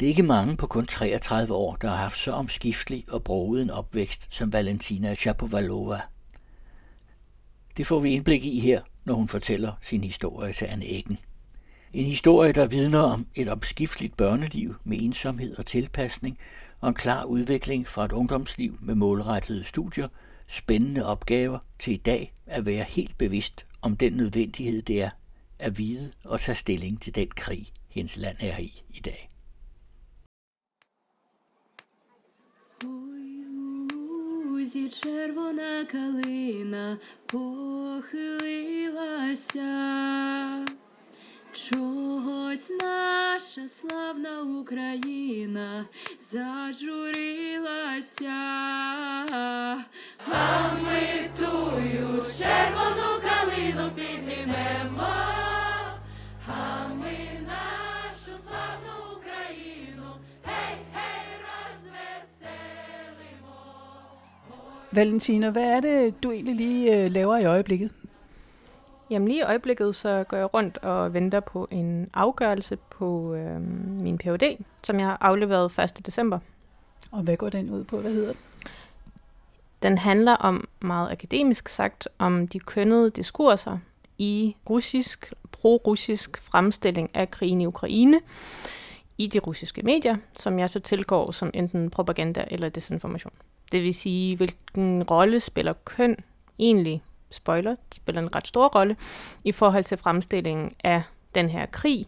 Det er ikke mange på kun 33 år, der har haft så omskiftelig og broget en opvækst som Valentina Chapovalova. Det får vi indblik i her, når hun fortæller sin historie til Anne Eggen. En historie, der vidner om et omskifteligt børneliv med ensomhed og tilpasning, og en klar udvikling fra et ungdomsliv med målrettede studier, spændende opgaver til i dag at være helt bevidst om den nødvendighed, det er at vide og tage stilling til den krig, hendes land er i i dag. Лузі червона калина похилилася, чогось наша славна Україна зажурилася, а ми тую червону калину піднімемо, а ми Valentina, hvad er det, du egentlig lige øh, laver i øjeblikket? Jamen lige i øjeblikket, så går jeg rundt og venter på en afgørelse på øh, min Ph.D., som jeg har afleveret 1. december. Og hvad går den ud på? Hvad hedder den? Den handler om, meget akademisk sagt, om de kønnede diskurser i russisk, pro-russisk fremstilling af krigen i Ukraine i de russiske medier, som jeg så tilgår som enten propaganda eller desinformation. Det vil sige, hvilken rolle spiller køn egentlig, spoiler, spiller en ret stor rolle, i forhold til fremstillingen af den her krig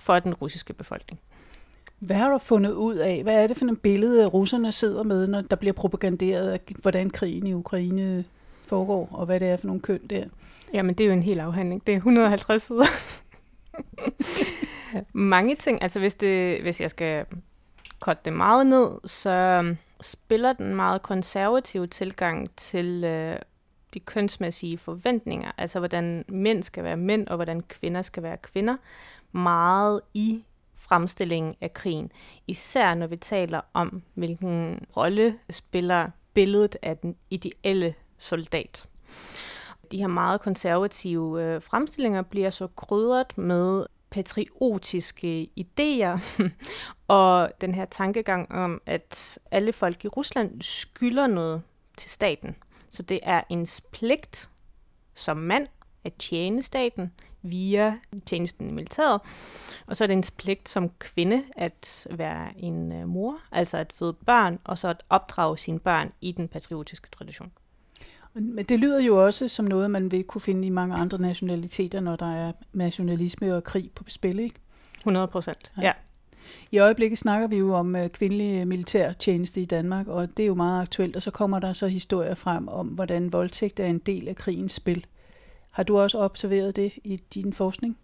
for den russiske befolkning. Hvad har du fundet ud af? Hvad er det for en billede, russerne sidder med, når der bliver propaganderet af, hvordan krigen i Ukraine foregår, og hvad det er for nogle køn der? Jamen, det er jo en hel afhandling. Det er 150 sider. Mange ting. Altså, hvis, det, hvis jeg skal korte det meget ned, så spiller den meget konservative tilgang til øh, de kønsmæssige forventninger, altså hvordan mænd skal være mænd, og hvordan kvinder skal være kvinder, meget i fremstillingen af krigen. Især når vi taler om, hvilken rolle spiller billedet af den ideelle soldat. De her meget konservative øh, fremstillinger bliver så krydret med patriotiske idéer og den her tankegang om, at alle folk i Rusland skylder noget til staten. Så det er ens pligt som mand at tjene staten via tjenesten i militæret. Og så er det ens pligt som kvinde at være en øh, mor, altså at føde børn, og så at opdrage sine børn i den patriotiske tradition. Men det lyder jo også som noget, man vil kunne finde i mange andre nationaliteter, når der er nationalisme og krig på spil, ikke? 100 procent, ja. ja. I øjeblikket snakker vi jo om øh, kvindelig militærtjeneste i Danmark, og det er jo meget aktuelt, og så kommer der så historier frem om, hvordan voldtægt er en del af krigens spil. Har du også observeret det i din forskning?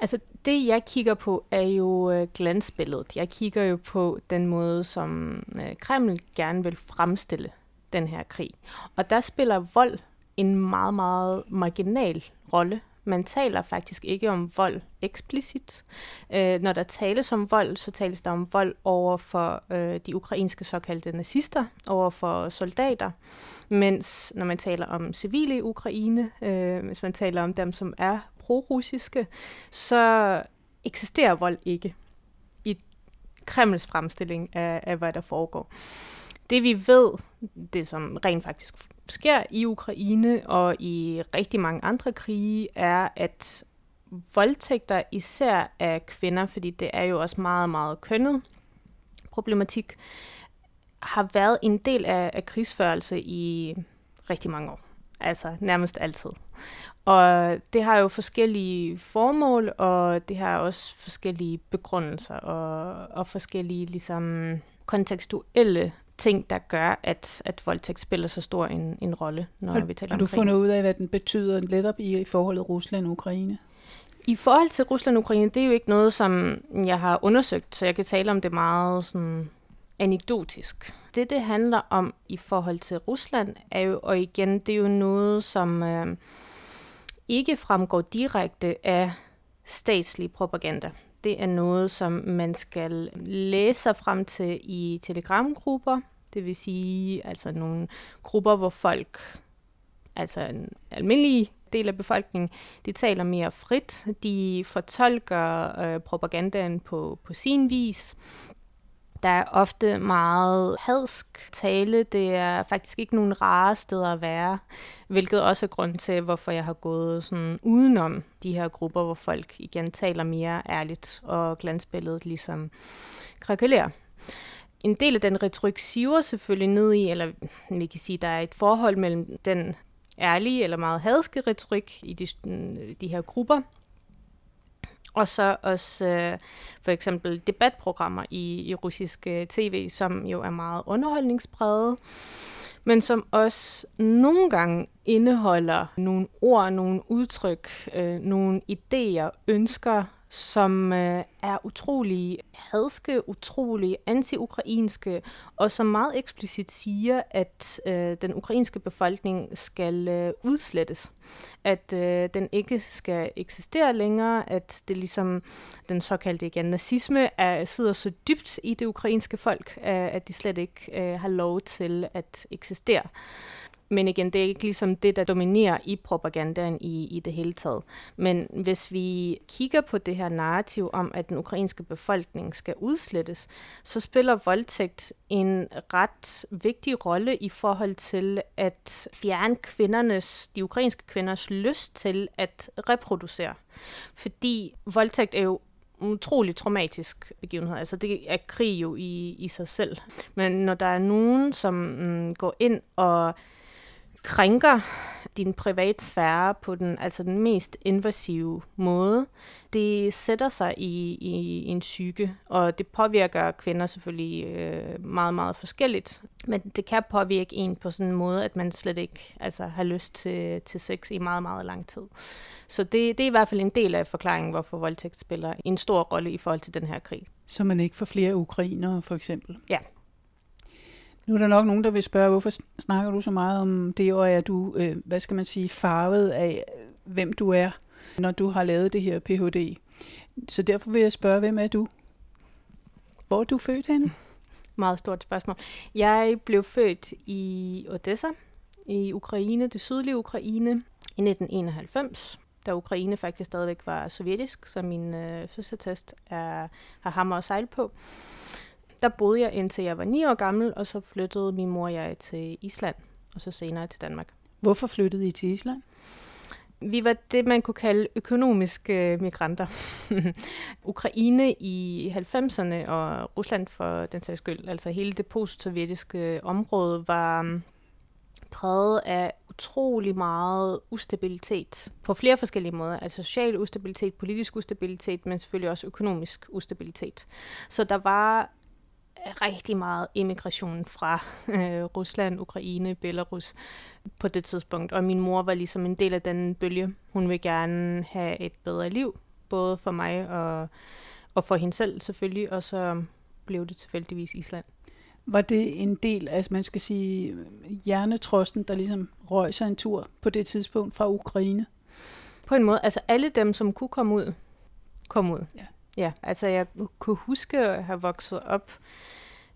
Altså det, jeg kigger på, er jo øh, glansbilledet. Jeg kigger jo på den måde, som øh, Kreml gerne vil fremstille den her krig. Og der spiller vold en meget, meget marginal rolle. Man taler faktisk ikke om vold eksplicit. Øh, når der tales om vold, så tales der om vold over for øh, de ukrainske såkaldte nazister, over for soldater. Mens når man taler om civile i Ukraine, øh, hvis man taler om dem, som er pro-russiske, så eksisterer vold ikke i Kremls fremstilling af, af hvad der foregår. Det vi ved, det som rent faktisk sker i Ukraine og i rigtig mange andre krige, er, at voldtægter især af kvinder, fordi det er jo også meget, meget kønnet problematik, har været en del af, af krigsførelse i rigtig mange år. Altså nærmest altid. Og det har jo forskellige formål, og det har også forskellige begrundelser og, og forskellige ligesom kontekstuelle ting, der gør, at, at voldtægt spiller så stor en, en rolle, når har, vi taler har om du krigen. fundet ud af, hvad den betyder netop i, i forholdet Rusland-Ukraine? I forhold til Rusland og Ukraine, det er jo ikke noget, som jeg har undersøgt, så jeg kan tale om det meget sådan anekdotisk. Det, det handler om i forhold til Rusland, er jo, og igen, det er jo noget, som øh, ikke fremgår direkte af statslig propaganda. Det er noget, som man skal læse sig frem til i telegramgrupper, det vil sige altså nogle grupper, hvor folk, altså en almindelig del af befolkningen, de taler mere frit, de fortolker øh, propagandaen på, på sin vis. Der er ofte meget hadsk tale. Det er faktisk ikke nogen rare steder at være, hvilket også er grund til, hvorfor jeg har gået sådan udenom de her grupper, hvor folk igen taler mere ærligt, og glansbilledet ligesom krakelerer. En del af den retorik siver selvfølgelig ned i, eller vi kan sige, der er et forhold mellem den ærlige eller meget hadske retorik i de, de her grupper, og så også øh, for eksempel debatprogrammer i, i russisk øh, tv, som jo er meget underholdningspræget, men som også nogle gange indeholder nogle ord, nogle udtryk, øh, nogle idéer, ønsker, som øh, er utrolig hadske, utrolig anti-ukrainske, og som meget eksplicit siger, at øh, den ukrainske befolkning skal øh, udslettes. At øh, den ikke skal eksistere længere, at det ligesom den såkaldte igen, nazisme er, sidder så dybt i det ukrainske folk, øh, at de slet ikke øh, har lov til at eksistere. Men igen, det er ikke ligesom det, der dominerer i propagandaen i, i det hele taget. Men hvis vi kigger på det her narrativ om, at den ukrainske befolkning skal udslettes, så spiller voldtægt en ret vigtig rolle i forhold til at fjerne kvindernes, de ukrainske kvinders lyst til at reproducere. Fordi voldtægt er jo utrolig traumatisk begivenhed. Altså det er krig jo i, i sig selv. Men når der er nogen, som mm, går ind og krænker din privatsfære på den, altså den mest invasive måde, det sætter sig i, i, i en psyke, og det påvirker kvinder selvfølgelig øh, meget, meget forskelligt. Men det kan påvirke en på sådan en måde, at man slet ikke altså, har lyst til, til sex i meget, meget lang tid. Så det, det er i hvert fald en del af forklaringen, hvorfor voldtægt spiller en stor rolle i forhold til den her krig. Så man ikke får flere ukrainere, for eksempel? Ja, nu er der nok nogen, der vil spørge, hvorfor snakker du så meget om det, og er du, øh, hvad skal man sige, farvet af, øh, hvem du er, når du har lavet det her Ph.D. Så derfor vil jeg spørge, hvem er du? Hvor er du født henne? Meget stort spørgsmål. Jeg blev født i Odessa, i Ukraine, det sydlige Ukraine, i 1991 da Ukraine faktisk stadigvæk var sovjetisk, så min øh, fødselstest er, har hammer og sejl på. Der boede jeg indtil jeg var 9 år gammel, og så flyttede min mor og jeg til Island, og så senere til Danmark. Hvorfor flyttede I til Island? Vi var det, man kunne kalde økonomiske migranter. Ukraine i 90'erne og Rusland for den sags skyld, altså hele det postsovjetiske område, var um, præget af utrolig meget ustabilitet på flere forskellige måder. Altså social ustabilitet, politisk ustabilitet, men selvfølgelig også økonomisk ustabilitet. Så der var rigtig meget immigration fra øh, Rusland, Ukraine, Belarus på det tidspunkt. Og min mor var ligesom en del af den bølge. Hun vil gerne have et bedre liv, både for mig og, og for hende selv selvfølgelig, og så blev det tilfældigvis Island. Var det en del af, man skal sige, hjernetrosten, der ligesom røg sig en tur på det tidspunkt fra Ukraine? På en måde. Altså alle dem, som kunne komme ud, kom ud. Ja. Ja, altså jeg kunne huske at have vokset op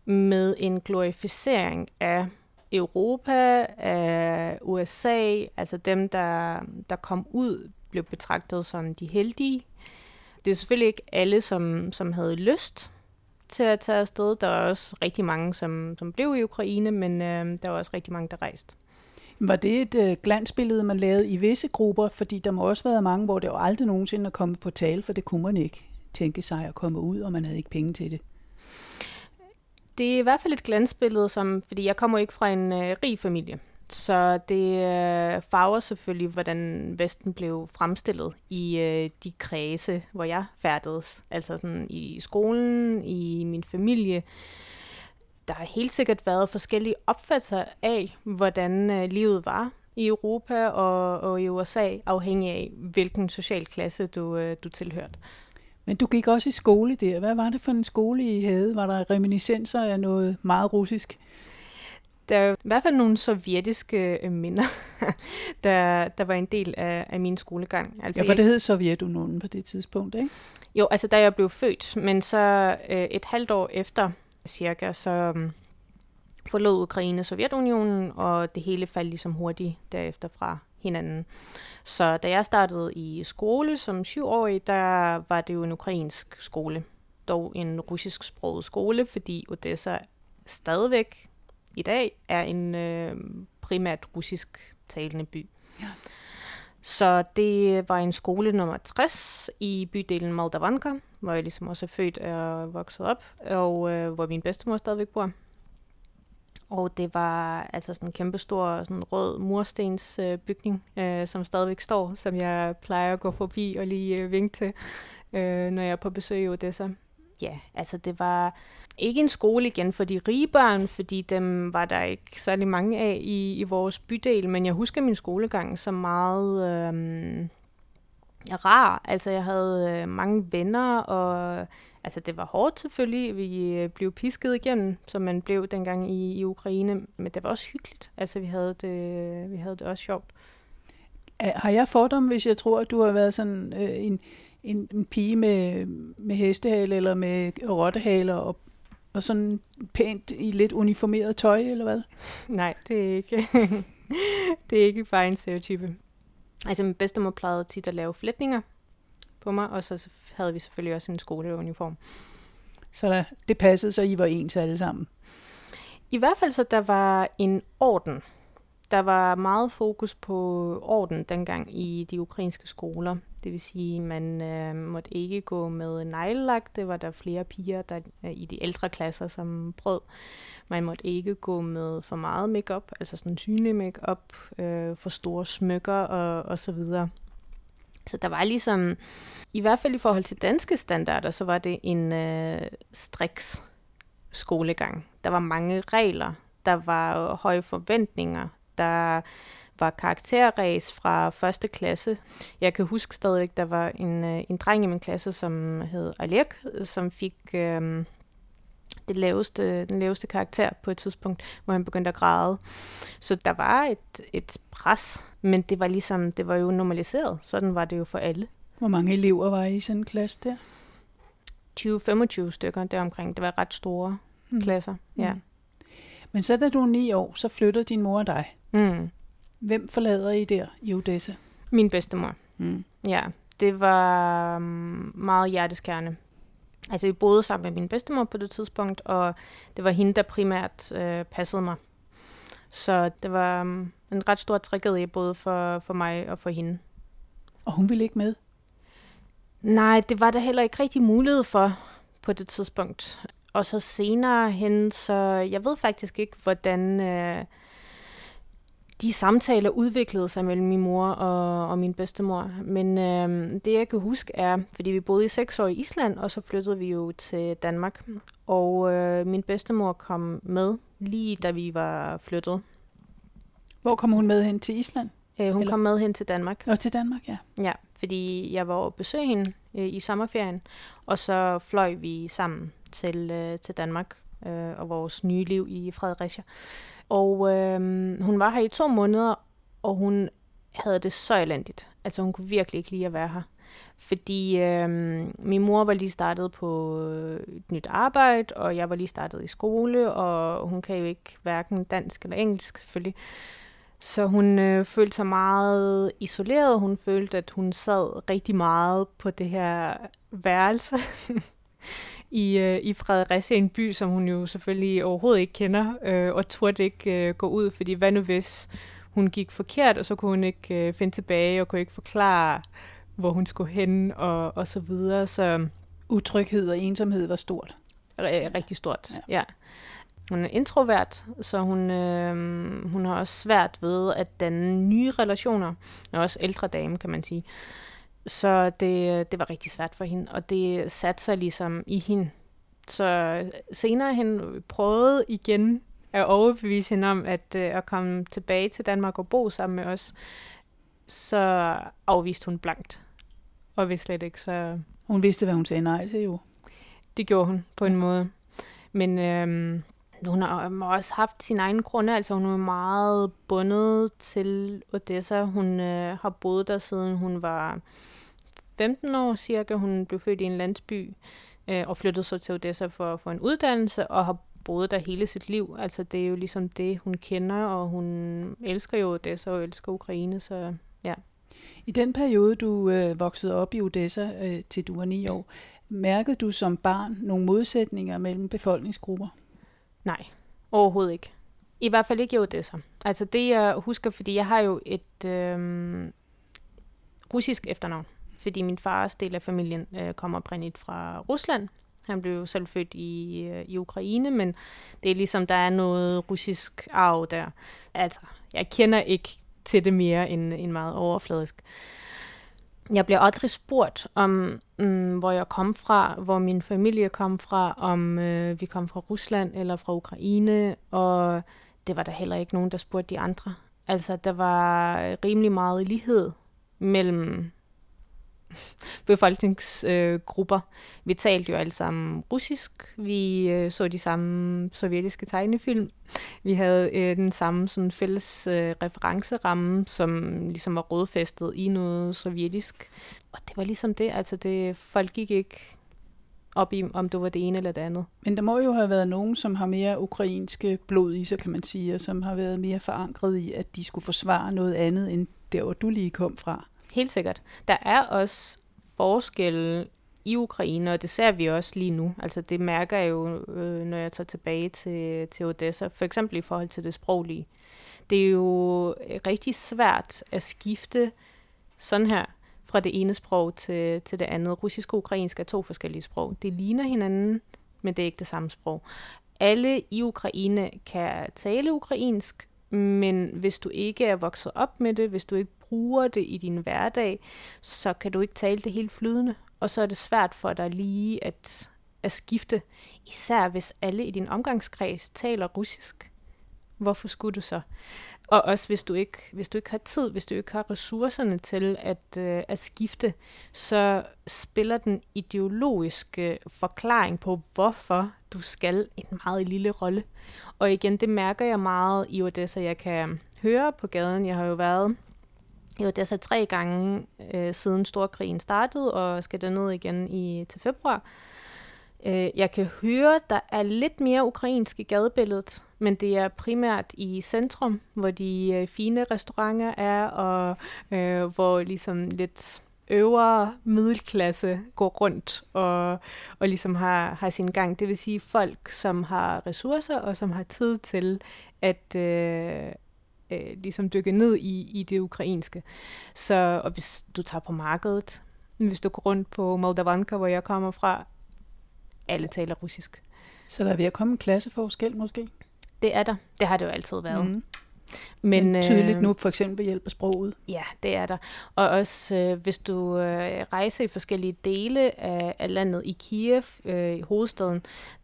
med en glorificering af Europa, af USA, altså dem, der, der kom ud, blev betragtet som de heldige. Det er selvfølgelig ikke alle, som, som havde lyst til at tage afsted. Der var også rigtig mange, som, som blev i Ukraine, men øh, der var også rigtig mange, der rejste. Var det et øh, glansbillede, man lavede i visse grupper? Fordi der må også være mange, hvor det jo aldrig nogensinde er kommet på tale, for det kunne man ikke tænke sig at komme ud, og man havde ikke penge til det. Det er i hvert fald et glansbillede, som, fordi jeg kommer ikke fra en øh, rig familie. Så det øh, farver selvfølgelig, hvordan Vesten blev fremstillet i øh, de kredse, hvor jeg færdedes. Altså sådan i skolen, i min familie. Der har helt sikkert været forskellige opfattelser af, hvordan øh, livet var i Europa og, og i USA, afhængig af, hvilken social klasse du, øh, du tilhørte. Men du gik også i skole der. Hvad var det for en skole, I havde? Var der reminiscenser af noget meget russisk? Der er i hvert fald nogle sovjetiske øh, minder, der, der var en del af, af min skolegang. Altså, ja, for det hed Sovjetunionen på det tidspunkt, ikke? Jo, altså da jeg blev født, men så øh, et halvt år efter cirka, så um, forlod Ukraine Sovjetunionen, og det hele faldt ligesom hurtigt derefter fra hinanden. Så da jeg startede i skole som syvårig, der var det jo en ukrainsk skole. Dog en russisk sproget skole, fordi Odessa stadigvæk i dag er en øh, primært russisk talende by. Ja. Så det var en skole nummer 60 i bydelen Moldavanka, hvor jeg ligesom også er født og vokset op, og øh, hvor min bedstemor stadigvæk bor. Og det var altså sådan en kæmpe stor sådan rød murstens øh, bygning, øh, som stadigvæk står, som jeg plejer at gå forbi og lige øh, vinke til, øh, når jeg er på besøg i Odessa. Ja, altså det var ikke en skole igen for de rige børn, fordi dem var der ikke særlig mange af i, i vores bydel, men jeg husker min skolegang som meget øh, rar. Altså jeg havde øh, mange venner, og altså det var hårdt selvfølgelig. Vi øh, blev pisket igen, som man blev dengang i, i Ukraine, men det var også hyggeligt. Altså vi havde det, vi havde det også sjovt. Har jeg fordom, hvis jeg tror, at du har været sådan øh, en, en, en pige med, med hestehale eller med rottehaler og, og sådan pænt i lidt uniformeret tøj, eller hvad? Nej, det er ikke. det er ikke bare en stereotype. Altså min bedstemor plejede tit at lave flætninger på mig, og så havde vi selvfølgelig også en skoleuniform. Så der, det passede, så I var ens alle sammen. I hvert fald så der var en orden. Der var meget fokus på orden dengang i de ukrainske skoler. Det vil sige, man øh, måtte ikke gå med neglelak. Det var der flere piger der øh, i de ældre klasser, som brød. Man måtte ikke gå med for meget makeup, altså sådan synlig makeup, øh, for store smykker og, og så videre. Så der var ligesom, i hvert fald i forhold til danske standarder, så var det en øh, striks skolegang. Der var mange regler, der var øh, høje forventninger, der var karakterræs fra første klasse. Jeg kan huske stadigvæk, der var en, øh, en dreng i min klasse, som hed Alek, som fik øh, det laveste, den laveste karakter på et tidspunkt, hvor han begyndte at græde. Så der var et, et pres, men det var ligesom, det var jo normaliseret. Sådan var det jo for alle. Hvor mange elever var I i sådan en klasse der? 20-25 stykker deromkring. Det var ret store mm. klasser. Ja. Mm. Men så da du er ni år, så flytter din mor og dig. Mm. Hvem forlader I der i Odessa? Min bedstemor. Mm. Ja, det var um, meget hjerteskærende. Altså, vi boede sammen med min bedstemor på det tidspunkt, og det var hende, der primært øh, passede mig. Så det var um, en ret stor tragedie, både for, for mig og for hende. Og hun ville ikke med. Nej, det var der heller ikke rigtig mulighed for på det tidspunkt. Og så senere hen, så jeg ved faktisk ikke, hvordan øh, de samtaler udviklede sig mellem min mor og, og min bedstemor. Men øh, det jeg kan huske er, fordi vi boede i seks år i Island, og så flyttede vi jo til Danmark. Og øh, min bedstemor kom med lige da vi var flyttet. Hvor kom hun med hen til Island? Øh, hun Eller- kom med hen til Danmark. Og til Danmark, ja. Ja, fordi jeg var over at besøge hende øh, i sommerferien, og så fløj vi sammen til, øh, til Danmark øh, og vores nye liv i Fredericia. Og øh, hun var her i to måneder, og hun havde det så elendigt. Altså hun kunne virkelig ikke lide at være her. Fordi øh, min mor var lige startet på øh, et nyt arbejde, og jeg var lige startet i skole, og hun kan jo ikke hverken dansk eller engelsk selvfølgelig. Så hun øh, følte sig meget isoleret. Hun følte, at hun sad rigtig meget på det her værelse i, øh, i Fredericia, en by, som hun jo selvfølgelig overhovedet ikke kender, øh, og turde ikke øh, gå ud, fordi hvad nu hvis hun gik forkert, og så kunne hun ikke øh, finde tilbage, og kunne ikke forklare, hvor hun skulle hen, og, og så videre. Så Utryghed og ensomhed var stort. r- rigtig stort, ja. ja. Hun er introvert, så hun, øh, hun har også svært ved at danne nye relationer. Er også ældre dame, kan man sige. Så det, det var rigtig svært for hende, og det satte sig ligesom i hende. Så senere hen prøvede igen at overbevise hende om at, øh, at komme tilbage til Danmark og bo sammen med os. Så afviste hun blankt. Og vidste slet ikke, så Hun vidste, hvad hun sagde nej til, jo. det gjorde hun på en måde. Men øhm, hun har også haft sin egen grunde. Altså hun er meget bundet til Odessa. Hun øh, har boet der siden hun var 15 år cirka. Hun blev født i en landsby øh, og flyttede så til Odessa for at få en uddannelse og har boet der hele sit liv. Altså det er jo ligesom det, hun kender, og hun elsker jo Odessa og elsker Ukraine, så ja. I den periode, du øh, voksede op i Odessa øh, til du var ni år, mærkede du som barn nogle modsætninger mellem befolkningsgrupper? Nej, overhovedet ikke. I hvert fald ikke i Odessa. Altså det, jeg husker, fordi jeg har jo et øh, russisk efternavn, fordi min fars del af familien øh, kommer oprindeligt fra Rusland. Han blev jo selv født i, øh, i Ukraine, men det er ligesom, der er noget russisk arv der. Altså, jeg kender ikke til det mere end, end meget overfladisk. Jeg bliver aldrig spurgt om, mm, hvor jeg kom fra, hvor min familie kom fra, om øh, vi kom fra Rusland eller fra Ukraine, og det var der heller ikke nogen, der spurgte de andre. Altså, der var øh, rimelig meget lighed mellem befolkningsgrupper. Øh, vi talte jo alle sammen russisk. Vi øh, så de samme sovjetiske tegnefilm. Vi havde øh, den samme sådan fælles øh, referenceramme, som ligesom var rådfæstet i noget sovjetisk. Og det var ligesom det. Altså, det, folk gik ikke op i, om det var det ene eller det andet. Men der må jo have været nogen, som har mere ukrainske blod i sig, kan man sige, og som har været mere forankret i, at de skulle forsvare noget andet, end der, hvor du lige kom fra. Helt sikkert. Der er også forskelle i Ukraine, og det ser vi også lige nu. Altså det mærker jeg jo, øh, når jeg tager tilbage til, til Odessa, for eksempel i forhold til det sproglige. Det er jo øh, rigtig svært at skifte sådan her fra det ene sprog til, til det andet. Russisk og ukrainsk er to forskellige sprog. Det ligner hinanden, men det er ikke det samme sprog. Alle i Ukraine kan tale ukrainsk, men hvis du ikke er vokset op med det, hvis du ikke bruger det i din hverdag, så kan du ikke tale det helt flydende. Og så er det svært for dig lige at, at skifte, især hvis alle i din omgangskreds taler russisk. Hvorfor skulle du så? Og også hvis du ikke, hvis du ikke har tid, hvis du ikke har ressourcerne til at, øh, at skifte, så spiller den ideologiske forklaring på, hvorfor du skal en meget lille rolle. Og igen, det mærker jeg meget i Odessa. Jeg kan høre på gaden, jeg har jo været jo, det er så tre gange øh, siden Storkrigen startede, og skal derned igen i til februar. Øh, jeg kan høre, der er lidt mere ukrainsk i gadebilledet, men det er primært i centrum, hvor de øh, fine restauranter er, og øh, hvor ligesom lidt øvre middelklasse går rundt og, og ligesom har, har sin gang. Det vil sige folk, som har ressourcer og som har tid til at, øh, øh, ligesom dykke ned i, i det ukrainske. Så og hvis du tager på markedet, hvis du går rundt på Moldavanka, hvor jeg kommer fra, alle taler russisk. Så der er ved at komme en klasseforskel måske? Det er der. Det har det jo altid været. Mm. Men, Men tydeligt øh, nu for eksempel ved hjælp af sproget. Ja, det er der. Og også øh, hvis du øh, rejser i forskellige dele af, af landet, i Kiev, øh, i hovedstaden,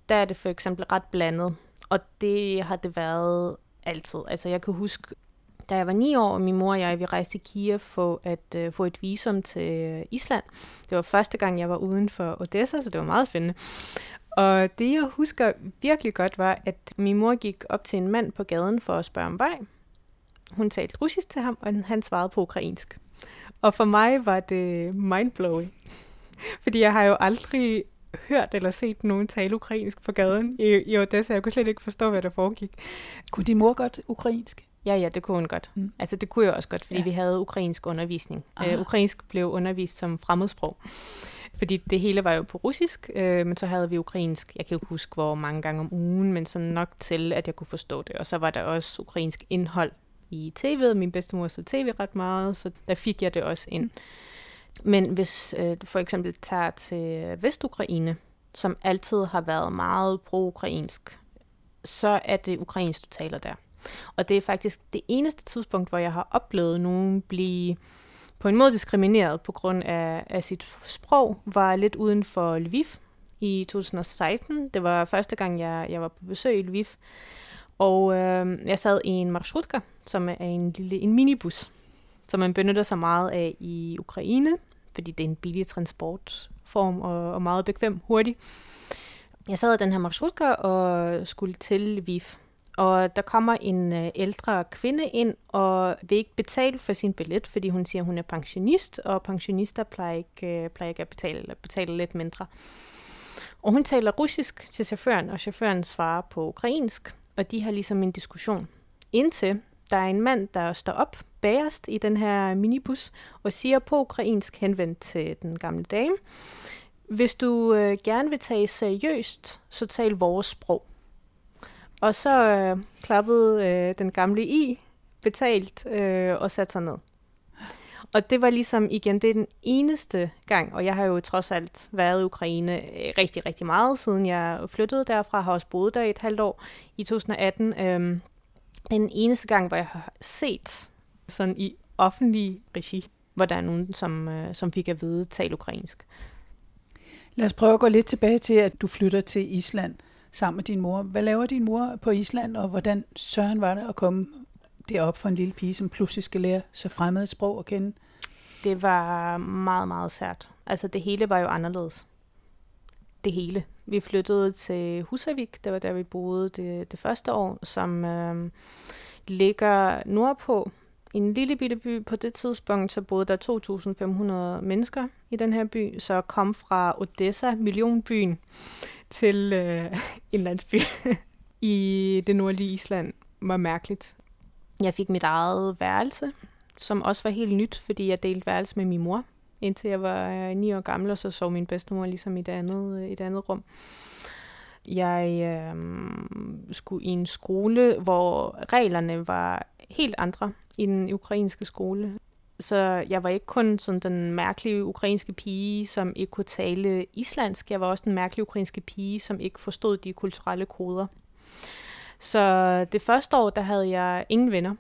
der er det for eksempel ret blandet. Og det har det været altid. Altså jeg kan huske, da jeg var ni år, og min mor og jeg, vi rejste til Kiev for at uh, få et visum til øh, Island. Det var første gang, jeg var uden for Odessa, så det var meget spændende. Og det, jeg husker virkelig godt, var, at min mor gik op til en mand på gaden for at spørge om vej. Hun talte russisk til ham, og han svarede på ukrainsk. Og for mig var det mindblowing. Fordi jeg har jo aldrig hørt eller set nogen tale ukrainsk på gaden i, i Odessa. Jeg kunne slet ikke forstå, hvad der foregik. Kunne din mor godt ukrainsk? Ja, ja, det kunne hun godt. Mm. Altså, det kunne jeg også godt, fordi ja. vi havde ukrainsk undervisning. Uh, ukrainsk blev undervist som fremmedsprog. Fordi det hele var jo på russisk, øh, men så havde vi ukrainsk, jeg kan jo huske, hvor mange gange om ugen, men så nok til, at jeg kunne forstå det. Og så var der også ukrainsk indhold i tv'et. Min bedstemor så tv ret meget, så der fik jeg det også ind. Mm. Men hvis øh, du for eksempel tager til Vestukraine, som altid har været meget pro-ukrainsk, så er det ukrainsk, du taler der. Og det er faktisk det eneste tidspunkt, hvor jeg har oplevet nogen blive på en måde diskrimineret på grund af, af sit sprog, var lidt uden for Lviv i 2016. Det var første gang, jeg, jeg var på besøg i Lviv. Og øh, jeg sad i en marshrutka, som er en lille en minibus, som man benytter sig meget af i Ukraine, fordi det er en billig transportform og, og meget bekvem hurtig. Jeg sad i den her marshrutka og skulle til Lviv. Og der kommer en øh, ældre kvinde ind og vil ikke betale for sin billet, fordi hun siger, at hun er pensionist, og pensionister plejer ikke, øh, plejer ikke at betale, eller betale lidt mindre. Og hun taler russisk til chaufføren, og chaufføren svarer på ukrainsk, og de har ligesom en diskussion. Indtil der er en mand, der står op bagerst i den her minibus og siger på ukrainsk henvendt til den gamle dame, hvis du øh, gerne vil tage seriøst, så tal vores sprog. Og så øh, klappede øh, den gamle i, betalt øh, og satte sig ned. Og det var ligesom, igen, det er den eneste gang, og jeg har jo trods alt været i Ukraine øh, rigtig, rigtig meget, siden jeg flyttede derfra, har også boet der i et halvt år i 2018. Øhm, den eneste gang, hvor jeg har set sådan i offentlig regi, hvor der er nogen, som, øh, som fik at vide, tal ukrainsk. Lad os prøve at gå lidt tilbage til, at du flytter til Island sammen med din mor. Hvad laver din mor på Island, og hvordan søren var det at komme derop for en lille pige, som pludselig skal lære så fremmed et sprog at kende? Det var meget, meget sært. Altså det hele var jo anderledes. Det hele. Vi flyttede til Husavik, det var der vi boede det, det første år, som øh, ligger nordpå. En lille bitte by. På det tidspunkt så boede der 2.500 mennesker i den her by, så kom fra Odessa, millionbyen, til øh, en landsby i det nordlige Island var mærkeligt. Jeg fik mit eget værelse, som også var helt nyt, fordi jeg delte værelse med min mor, indtil jeg var øh, 9 år gammel, og så sov min bedstemor ligesom i et andet, øh, et andet rum. Jeg øh, skulle i en skole, hvor reglerne var helt andre i den ukrainske skole. Så jeg var ikke kun sådan den mærkelige ukrainske pige, som ikke kunne tale islandsk. Jeg var også den mærkelige ukrainske pige, som ikke forstod de kulturelle koder. Så det første år, der havde jeg ingen venner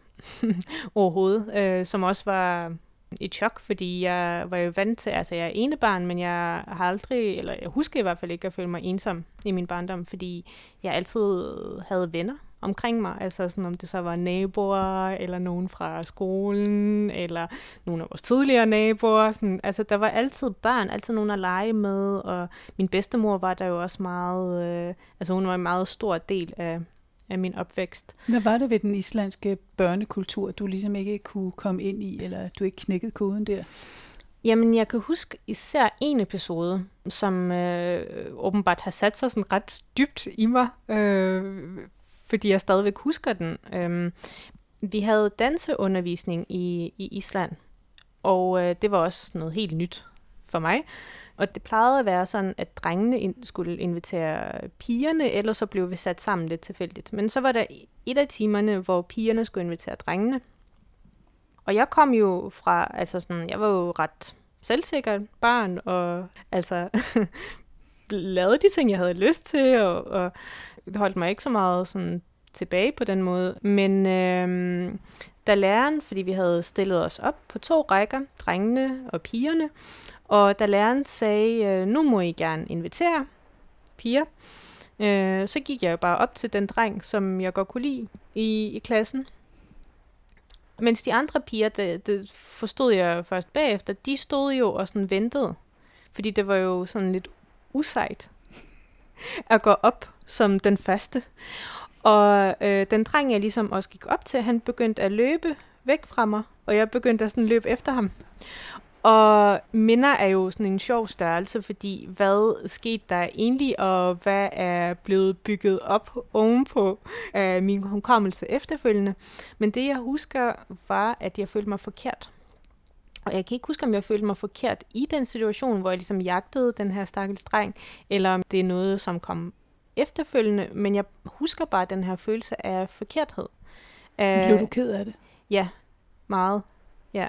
overhovedet, øh, som også var et chok, fordi jeg var jo vant til, altså jeg er ene barn, men jeg har aldrig, eller jeg husker i hvert fald ikke at føle mig ensom i min barndom, fordi jeg altid havde venner omkring mig, altså sådan om det så var naboer, eller nogen fra skolen, eller nogle af vores tidligere naboer, sådan, altså der var altid børn, altid nogen at lege med, og min bedstemor var der jo også meget, øh, altså hun var en meget stor del af, af min opvækst. Hvad var det ved den islandske børnekultur, du ligesom ikke kunne komme ind i, eller du ikke knækkede koden der? Jamen, jeg kan huske især en episode, som øh, åbenbart har sat sig sådan ret dybt i mig, øh, fordi jeg stadigvæk husker den. Øh, vi havde danseundervisning i, i Island, og øh, det var også noget helt nyt for mig. Og det plejede at være sådan, at drengene skulle invitere pigerne, eller så blev vi sat sammen lidt tilfældigt. Men så var der et af timerne, hvor pigerne skulle invitere drengene. Og jeg kom jo fra, altså sådan, jeg var jo ret selvsikker barn, og altså lavede de ting, jeg havde lyst til, og, og holdt mig ikke så meget sådan tilbage på den måde. Men øh, da læreren, fordi vi havde stillet os op på to rækker, drengene og pigerne, og da læreren sagde, øh, nu må I gerne invitere piger, øh, så gik jeg jo bare op til den dreng, som jeg godt kunne lide i, i klassen. Mens de andre piger, det, det forstod jeg først bagefter, de stod jo og sådan ventede. Fordi det var jo sådan lidt usejt at gå op som den første. Og øh, den dreng, jeg ligesom også gik op til, han begyndte at løbe væk fra mig, og jeg begyndte at sådan løbe efter ham. Og minder er jo sådan en sjov størrelse, fordi hvad skete der egentlig, og hvad er blevet bygget op ovenpå af min hukommelse efterfølgende. Men det jeg husker var, at jeg følte mig forkert. Og jeg kan ikke huske, om jeg følte mig forkert i den situation, hvor jeg ligesom jagtede den her stakkels dreng, eller om det er noget, som kom efterfølgende, men jeg husker bare den her følelse af forkerthed. Blev du ked af det? Ja, meget. Ja.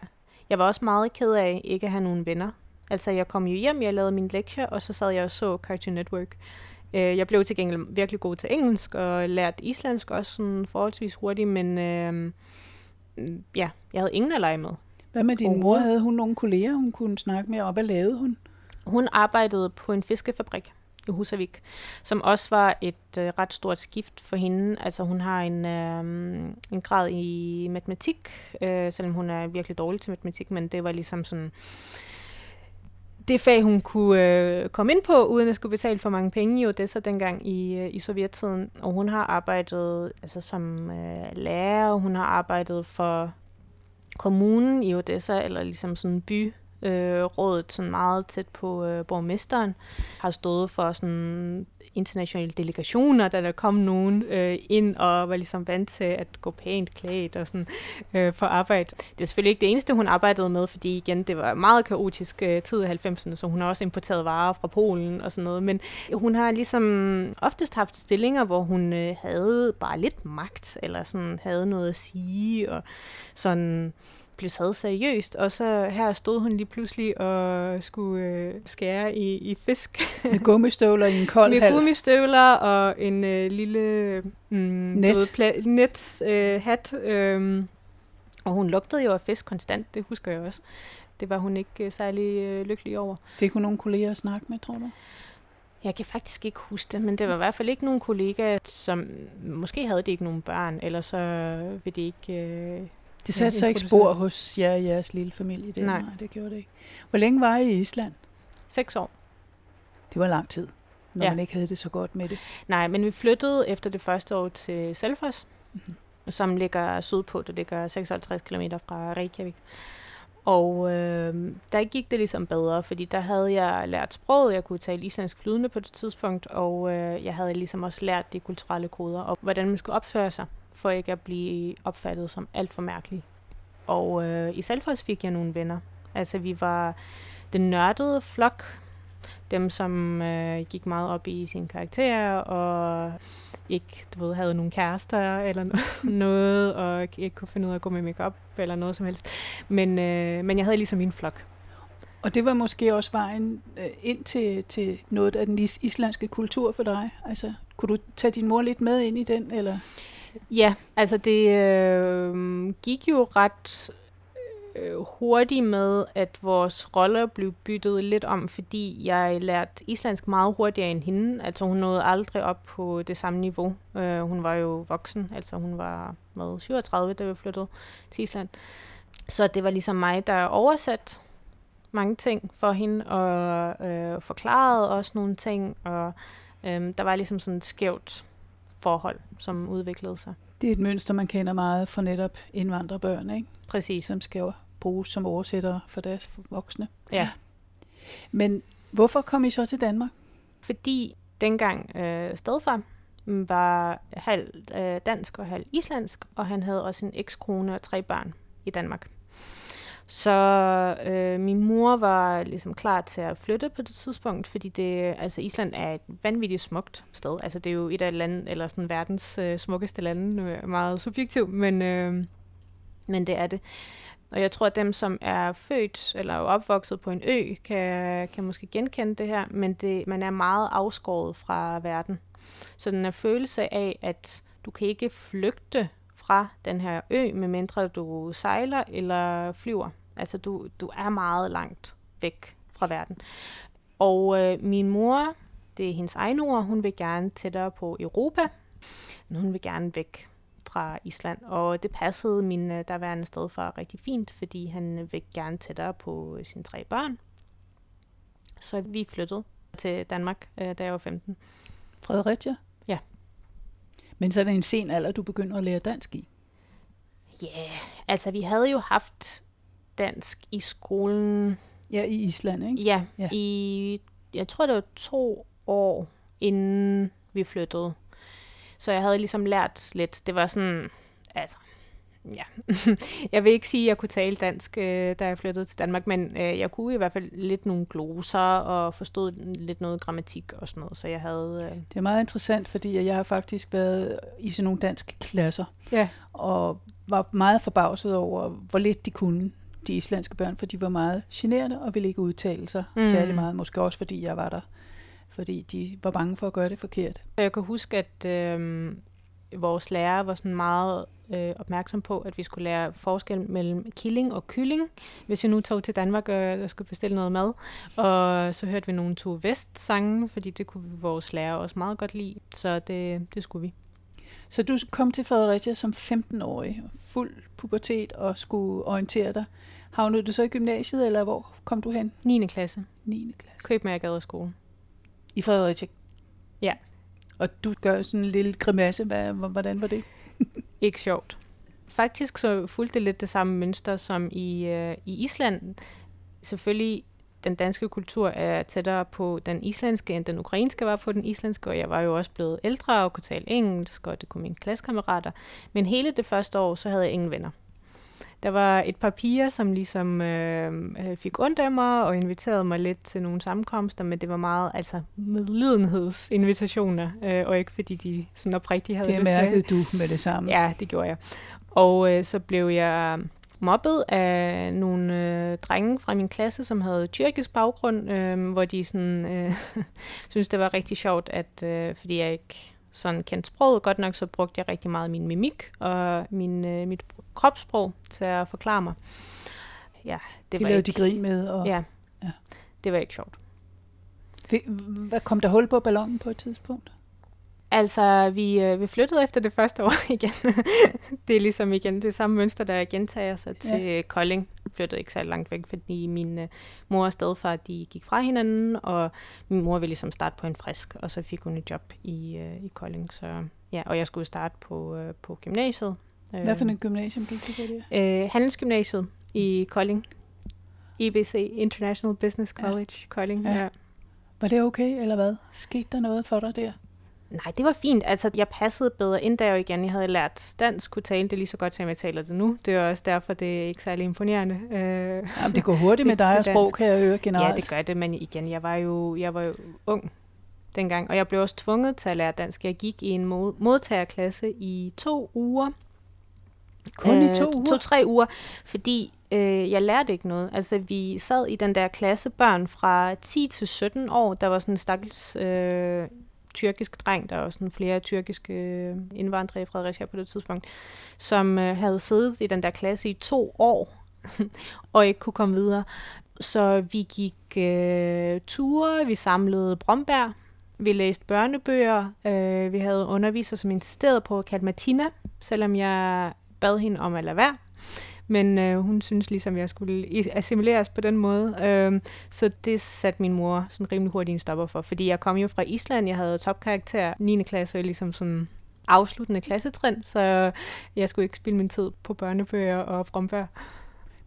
Jeg var også meget ked af ikke at have nogen venner. Altså, jeg kom jo hjem, jeg lavede min lektier, og så sad jeg og så Cartoon Network. Øh, jeg blev til gengæld virkelig god til engelsk, og lærte islandsk også sådan forholdsvis hurtigt, men øh, ja, jeg havde ingen at lege med. Hvad med din mor? Havde hun nogle kolleger, hun kunne snakke med, og hvad lavede hun? Hun arbejdede på en fiskefabrik i Husavik, som også var et øh, ret stort skift for hende. Altså hun har en, øh, en grad i matematik, øh, selvom hun er virkelig dårlig til matematik, men det var ligesom sådan det fag, hun kunne øh, komme ind på, uden at skulle betale for mange penge, jo det så dengang i, øh, i sovjettiden. Og hun har arbejdet altså, som øh, lærer, hun har arbejdet for kommunen i Odessa, eller ligesom sådan by øh, rådet sådan meget tæt på øh, borgmesteren, har stået for sådan internationale delegationer, da der kom nogen øh, ind og var ligesom vant til at gå pænt klædt og sådan øh, for arbejde. Det er selvfølgelig ikke det eneste, hun arbejdede med, fordi igen, det var meget kaotisk øh, tid i 90'erne, så hun har også importeret varer fra Polen og sådan noget. Men hun har ligesom oftest haft stillinger, hvor hun øh, havde bare lidt magt, eller sådan havde noget at sige, og sådan blev taget seriøst, og så her stod hun lige pludselig og skulle øh, skære i, i fisk. Med gummistøvler i en kold Med hal. gummistøvler og en øh, lille mm, Net. pla- net øh, hat. Øh, og hun lugtede jo af fisk konstant, det husker jeg også. Det var hun ikke øh, særlig øh, lykkelig over. Fik hun nogle kolleger at snakke med, tror du? Jeg kan faktisk ikke huske det, men det var i hvert fald ikke nogen kollegaer, som måske havde de ikke nogen børn, eller så vil de ikke... Øh, Det satte sig ikke spor hos jer og jeres lille familie. Det, Nej. nej, det gjorde det ikke. Hvor længe var I i Island? seks år. Det var lang tid, når Ja. man ikke havde det så godt med det. Nej, men vi flyttede efter det første år til Selfos, Mhm. som ligger sydpå. Det ligger 56 km fra Reykjavik. Og øh, der gik det ligesom bedre, fordi der havde jeg lært sproget. Jeg kunne tale islandsk flydende på det tidspunkt, og øh, jeg havde ligesom også lært de kulturelle koder, og hvordan man skulle opføre sig, for ikke at blive opfattet som alt for mærkelig. Og øh, i Selfos fik jeg nogle venner. Altså vi var den nørdede flok, dem som øh, gik meget op i sine karakterer, og ikke, du ved, havde nogle kærester eller no- noget, og ikke kunne finde ud af at gå med makeup eller noget som helst. Men, øh, men jeg havde ligesom min flok. Og det var måske også vejen øh, ind til, til noget af den islandske kultur for dig. Altså, kunne du tage din mor lidt med ind i den, eller? Ja, altså det øh, gik jo ret øh, hurtigt med, at vores roller blev byttet lidt om, fordi jeg lærte islandsk meget hurtigere end hende. Altså hun nåede aldrig op på det samme niveau. Øh, hun var jo voksen, altså hun var med 37, da vi flyttede til Island. Så det var ligesom mig, der oversat mange ting for hende, og øh, forklarede også nogle ting, og øh, der var ligesom sådan et skævt forhold, som udviklede sig. Det er et mønster, man kender meget fra netop indvandrerbørn, ikke? Præcis. som skal jo bruges som oversættere for deres voksne. Ja. Men hvorfor kom I så til Danmark? Fordi dengang øh, stedfar var halv øh, dansk og halv islandsk, og han havde også en ekskone og tre børn i Danmark. Så øh, min mor var ligesom klar til at flytte på det tidspunkt, fordi det, altså Island er et vanvittigt smukt sted. Altså det er jo et af land, eller sådan verdens øh, smukkeste lande, meget subjektivt, men, øh, men det er det. Og jeg tror, at dem, som er født eller er opvokset på en ø, kan, kan måske genkende det her, men det, man er meget afskåret fra verden. Så den er følelse af, at du kan ikke flygte fra den her ø, medmindre du sejler eller flyver. Altså, du, du er meget langt væk fra verden. Og øh, min mor, det er hendes egen ord, hun vil gerne tættere på Europa, men hun vil gerne væk fra Island. Og det passede min øh, derværende stedfar rigtig fint, fordi han vil gerne tættere på øh, sine tre børn. Så vi flyttede til Danmark, øh, da jeg var 15. Fredericia? Men så er det en sen alder, du begynder at lære dansk i. Ja, yeah. altså vi havde jo haft dansk i skolen, Ja, i Island, ikke? Ja. ja. i, jeg tror det var to år, inden vi flyttede. Så jeg havde ligesom lært lidt. Det var sådan, altså, ja. jeg vil ikke sige, at jeg kunne tale dansk, øh, da jeg flyttede til Danmark, men øh, jeg kunne i hvert fald lidt nogle gloser og forstod lidt noget grammatik og sådan noget, så jeg havde... Øh, Det er meget interessant, fordi jeg har faktisk været i sådan nogle danske klasser, ja. og var meget forbavset over, hvor lidt de kunne, de islandske børn, for de var meget generende og ville ikke udtale sig mm. Særlig meget. Måske også, fordi jeg var der. Fordi de var bange for at gøre det forkert. Jeg kan huske, at øh, vores lærer var sådan meget øh, opmærksom på, at vi skulle lære forskel mellem killing og kylling, hvis vi nu tog til Danmark og skulle bestille noget mad. Og så hørte vi nogle to vest-sange, fordi det kunne vores lærer også meget godt lide, så det, det skulle vi. Så du kom til Fredericia som 15-årig, fuld pubertet og skulle orientere dig. Havnede du så i gymnasiet, eller hvor kom du hen? 9. klasse. 9. klasse. Køb med Gade skole. I Fredericia? Og du gør sådan en lille grimasse. Hvad, hvordan var det? Ikke sjovt. Faktisk så fulgte det lidt det samme mønster som i, øh, i Island. selvfølgelig den danske kultur er tættere på den islandske, end den ukrainske var på den islandske, og jeg var jo også blevet ældre og kunne tale engelsk, og det kunne mine klassekammerater. Men hele det første år, så havde jeg ingen venner. Der var et par piger, som ligesom øh, øh, fik ondt af mig og inviterede mig lidt til nogle sammenkomster, men det var meget altså medlidenhedsinvitationer, øh, og ikke fordi de sådan oprigtigt havde Det mærkede du med det samme. Ja, det gjorde jeg. Og øh, så blev jeg mobbet af nogle øh, drenge fra min klasse, som havde tyrkisk baggrund, øh, hvor de sådan, øh, synes det var rigtig sjovt, at øh, fordi jeg ikke sådan kendte sproget godt nok, så brugte jeg rigtig meget min mimik og min, øh, mit kropssprog til at forklare mig. Ja, det de var lavede ikke, de grin med. Og, Ja, Ja. det var ikke sjovt. Hvad kom der hul på ballonen på et tidspunkt? Altså, vi, øh, vi flyttede efter det første år igen. det er ligesom igen det samme mønster, der gentager sig til ja. Kolding. Jeg flyttede ikke så langt væk, fordi min øh, mor og stedfar, de gik fra hinanden, og min mor ville ligesom starte på en frisk, og så fik hun et job i, øh, i Kolding. Så, ja, og jeg skulle starte på, øh, på gymnasiet. Hvad for Øh, en gymnasium gik du på der? Øh, Handelsgymnasiet i Kolding. IBC, International Business Ja. College, Kolding. Ja. Ja. Var det okay, eller hvad? Skete der noget for dig der? Nej, det var fint. Altså, jeg passede bedre ind der jo igen. Jeg havde lært dansk, kunne tale det lige så godt, som jeg taler det nu. Det er også derfor, det er ikke særlig imponerende. Øh, Jamen, det går hurtigt Det- med dig og sprog, kan jeg høre generelt. ja, det gør det, men igen, jeg var jo, jeg var jo ung dengang, og jeg blev også tvunget til at lære dansk. Jeg gik i en mod- modtagerklasse i to uger. Kun i to uger? To-tre uger, fordi øh, jeg lærte ikke noget. Altså, vi sad i den der klasse børn fra 10 til 17 år. Der var sådan en stakkels øh, tyrkisk dreng, der var sådan flere tyrkiske øh, indvandrere i Fredericia på det tidspunkt, som øh, havde siddet i den der klasse i to år, og ikke kunne komme videre. Så vi gik øh, ture, vi samlede brombær, vi læste børnebøger, øh, vi havde underviser, som insisterede på at kalde mig Tina, selvom jeg bad hende om at lade være. Men øh, hun synes ligesom, jeg skulle assimileres på den måde. Øh, så det satte min mor sådan rimelig hurtigt en stopper for. Fordi jeg kom jo fra Island, jeg havde topkarakter 9. klasse, ligesom sådan afsluttende klassetrin, så jeg skulle ikke spille min tid på børnebøger og brombær.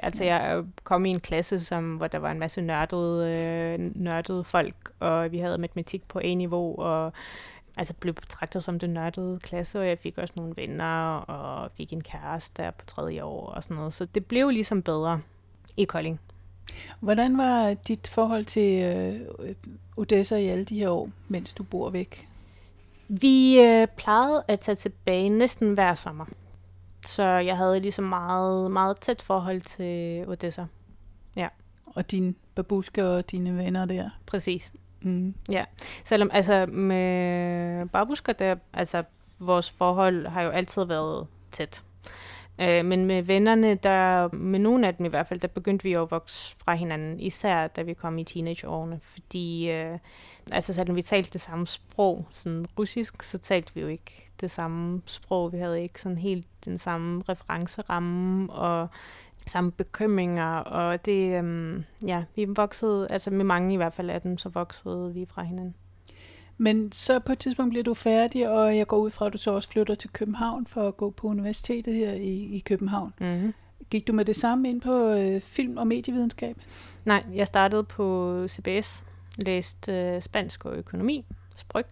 Altså, jeg kom i en klasse, som, hvor der var en masse nørdede, øh, nørdede folk, og vi havde matematik på A-niveau, og altså blev betragtet som den nørdede klasse, og jeg fik også nogle venner, og fik en kæreste der på tredje år, og sådan noget. Så det blev ligesom bedre i Kolding. Hvordan var dit forhold til øh, Odessa i alle de her år, mens du bor væk? Vi øh, plejede at tage tilbage næsten hver sommer. Så jeg havde ligesom meget, meget tæt forhold til Odessa. Og din babuska og dine venner der? Præcis. Mm. Ja, Selvom altså med babuska, der, altså vores forhold har jo altid været tæt. Øh, men med vennerne, der, med nogle af dem i hvert fald, der begyndte vi jo at vokse fra hinanden, især da vi kom i teenageårene, fordi øh, altså selvom vi talte det samme sprog, sådan russisk, så talte vi jo ikke det samme sprog. Vi havde ikke sådan helt den samme referenceramme og samme bekymringer, og det, øhm, ja, vi voksede, altså med mange i hvert fald af dem, så voksede vi fra hinanden. Men så på et tidspunkt bliver du færdig, og jeg går ud fra, at du så også flytter til København for at gå på universitetet her i, i København. Mm-hmm. Gik du med det samme ind på øh, film- og medievidenskab? Nej, jeg startede på CBS, læste øh, spansk og økonomi, spryg,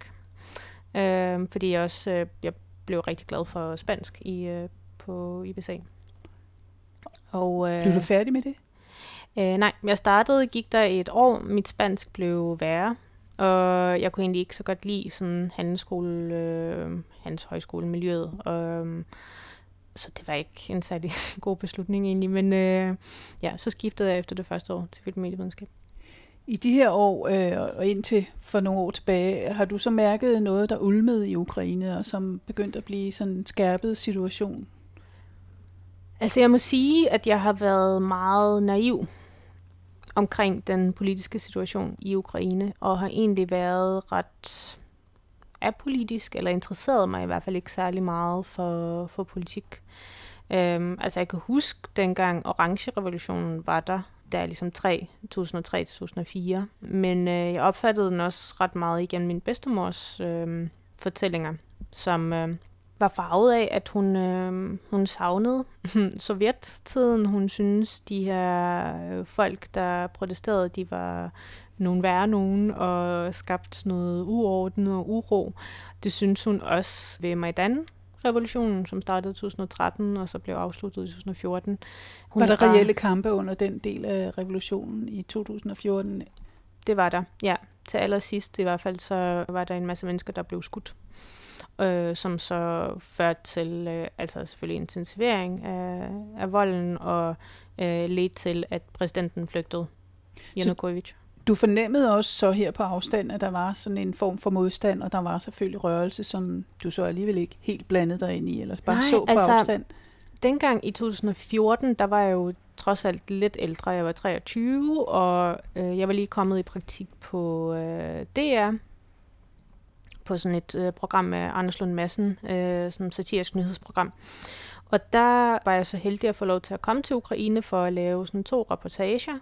øh, fordi jeg også øh, jeg blev rigtig glad for spansk i øh, på IBC. Og, øh, Blev du færdig med det? Øh, nej, jeg startede, gik der et år, mit spansk blev værre, og jeg kunne egentlig ikke så godt lide sådan handelsskole, øh, handelshøjskolemiljøet, og, øhm, så det var ikke en særlig god beslutning egentlig, men øh, ja, så skiftede jeg efter det første år til film- og medievidenskab. I de her år, øh, og indtil for nogle år tilbage, har du så mærket noget, der ulmede i Ukraine, og som begyndte at blive sådan en skærpet situation? Altså jeg må sige, at jeg har været meget naiv omkring den politiske situation i Ukraine, og har egentlig været ret apolitisk, eller interesseret mig i hvert fald ikke særlig meget for, for politik. Øhm, altså jeg kan huske, dengang Orange-revolutionen var der, der er ligesom 3, 2003-2004, men øh, jeg opfattede den også ret meget igennem min bedstemors øh, fortællinger, som... Øh, var farvet af, at hun, øh, hun savnede sovjettiden. Hun synes, de her øh, folk, der protesterede, de var nogle værre nogen og skabt noget uorden og uro. Det synes hun også ved Majdan, revolutionen, som startede i 2013 og så blev afsluttet i 2014. Hun var der reelle kampe under den del af revolutionen i 2014? Det var der, ja. Til allersidst i hvert fald, så var der en masse mennesker, der blev skudt øh, som så førte til øh, altså selvfølgelig intensivering af, af volden og øh, ledte til, at præsidenten flygtede, Yanukovych. Du fornemmede også så her på afstand, at der var sådan en form for modstand, og der var selvfølgelig rørelse, som du så alligevel ikke helt blandet dig ind i, eller bare Nej, så på altså, afstand. Dengang i 2014, der var jeg jo trods alt lidt ældre. Jeg var 23, og øh, jeg var lige kommet i praktik på øh, DR, på sådan et øh, program med Anders Lund Madsen, øh, sådan et satirisk nyhedsprogram. Og der var jeg så heldig at få lov til at komme til Ukraine for at lave sådan to reportager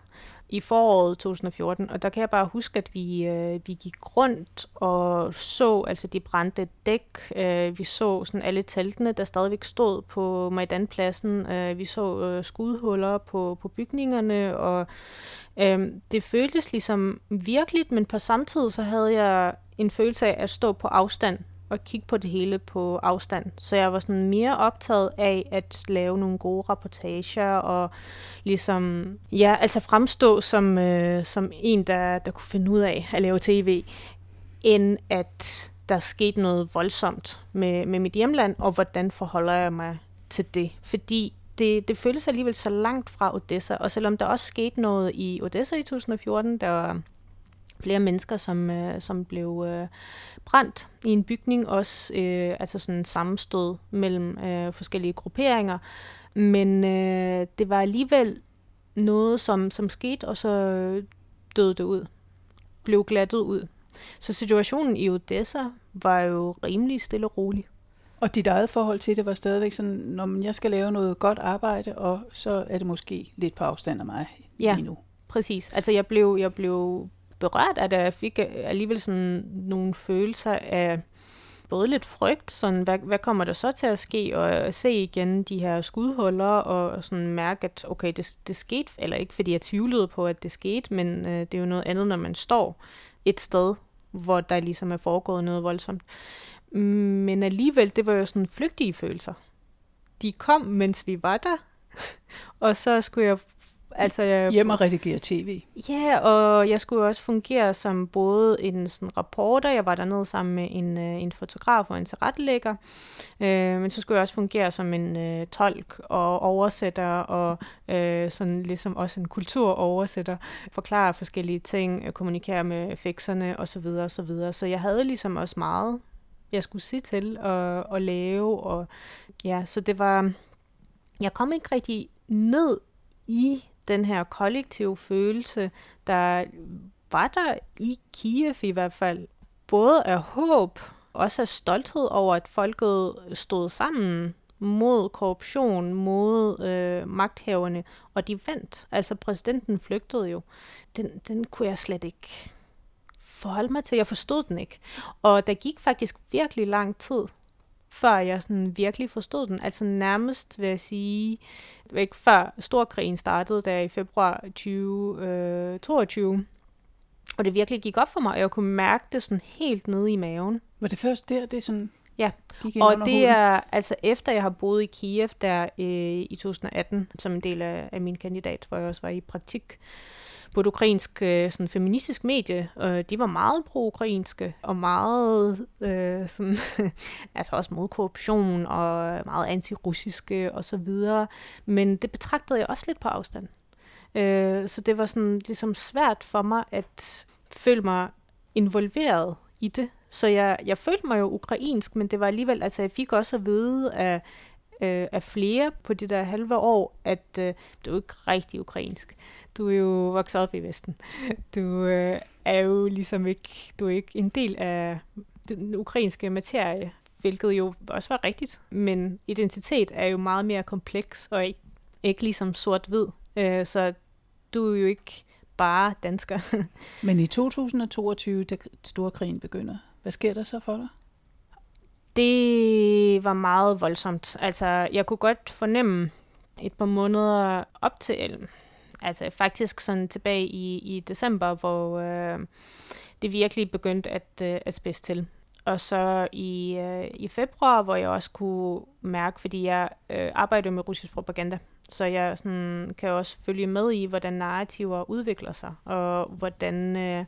i foråret 2014. Og der kan jeg bare huske, at vi, øh, vi gik rundt og så altså de brændte dæk. Øh, vi så sådan alle teltene, der stadigvæk stod på Majdanpladsen. Øh, vi så øh, skudhuller på, på bygningerne, og øh, det føltes ligesom virkeligt, men på samme tid så havde jeg en følelse af at stå på afstand og kigge på det hele på afstand. Så jeg var sådan mere optaget af at lave nogle gode rapportager og ligesom, ja, altså fremstå som, øh, som en, der, der kunne finde ud af at lave tv, end at der skete noget voldsomt med, med mit hjemland, og hvordan forholder jeg mig til det. Fordi det, det føles alligevel så langt fra Odessa, og selvom der også skete noget i Odessa i 2014, der var flere mennesker, som, øh, som blev øh, brændt i en bygning, også øh, altså sådan en sammenstød mellem øh, forskellige grupperinger. Men øh, det var alligevel noget, som, som skete, og så døde det ud. Blev glattet ud. Så situationen i Odessa var jo rimelig stille og rolig. Og dit eget forhold til det var stadigvæk sådan, når jeg skal lave noget godt arbejde, og så er det måske lidt på afstand af mig ja, lige nu. præcis. Altså jeg blev, jeg blev berørt af det, jeg fik øh, alligevel sådan nogle følelser af både lidt frygt, sådan, hvad, hvad kommer der så til at ske, og øh, se igen de her skudhuller, og sådan mærke, at okay, det, det skete, eller ikke fordi jeg tvivlede på, at det skete, men øh, det er jo noget andet, når man står et sted, hvor der ligesom er foregået noget voldsomt. Men alligevel, det var jo sådan flygtige følelser. De kom, mens vi var der, og så skulle jeg Altså, jeg, Hjem og redigere tv. Ja, og jeg skulle også fungere som både en sådan, reporter, jeg var dernede sammen med en, øh, en fotograf og en tilrettelægger, øh, men så skulle jeg også fungere som en øh, tolk og oversætter, og øh, sådan ligesom også en kulturoversætter, forklare forskellige ting, øh, kommunikere med fikserne osv. osv. Så jeg havde ligesom også meget, jeg skulle sige til at, at lave, og ja, så det var, jeg kom ikke rigtig ned i den her kollektive følelse, der var der i Kiev i hvert fald, både af håb, også af stolthed over, at folket stod sammen mod korruption, mod øh, magthaverne, og de vandt. Altså præsidenten flygtede jo. Den, den kunne jeg slet ikke forholde mig til. Jeg forstod den ikke. Og der gik faktisk virkelig lang tid, før jeg sådan virkelig forstod den. Altså nærmest, vil jeg sige, ikke før Storkrigen startede der i februar 2022. Øh, og det virkelig gik op for mig, og jeg kunne mærke det sådan helt nede i maven. Var det først der, det sådan Ja, og det er altså efter jeg har boet i Kiev der øh, i 2018, som en del af, af min kandidat, hvor jeg også var i praktik på et ukrainsk øh, sådan feministisk medie. og de var meget pro-ukrainske og meget øh, sådan, altså også mod korruption og meget antirussiske og så videre. Men det betragtede jeg også lidt på afstand. Øh, så det var sådan ligesom svært for mig at føle mig involveret i det. Så jeg, jeg følte mig jo ukrainsk, men det var alligevel, altså jeg fik også at vide af, øh, af flere på de der halve år, at øh, det er ikke rigtig ukrainsk. Du er jo vokset op i Vesten. Du øh, er jo ligesom ikke, du er ikke en del af den ukrainske materie, hvilket jo også var rigtigt. Men identitet er jo meget mere kompleks og ikke, ikke ligesom sort-hvid. Øh, så du er jo ikke bare dansker. Men i 2022, da storkrigen begynder, hvad sker der så for dig? Det var meget voldsomt. Altså, jeg kunne godt fornemme et par måneder op til, altså faktisk sådan tilbage i, i december, hvor øh, det virkelig begyndte at, øh, at spidse til. Og så i, øh, i februar, hvor jeg også kunne mærke, fordi jeg øh, arbejder med russisk propaganda, så jeg sådan, kan også følge med i, hvordan narrativer udvikler sig, og hvordan øh,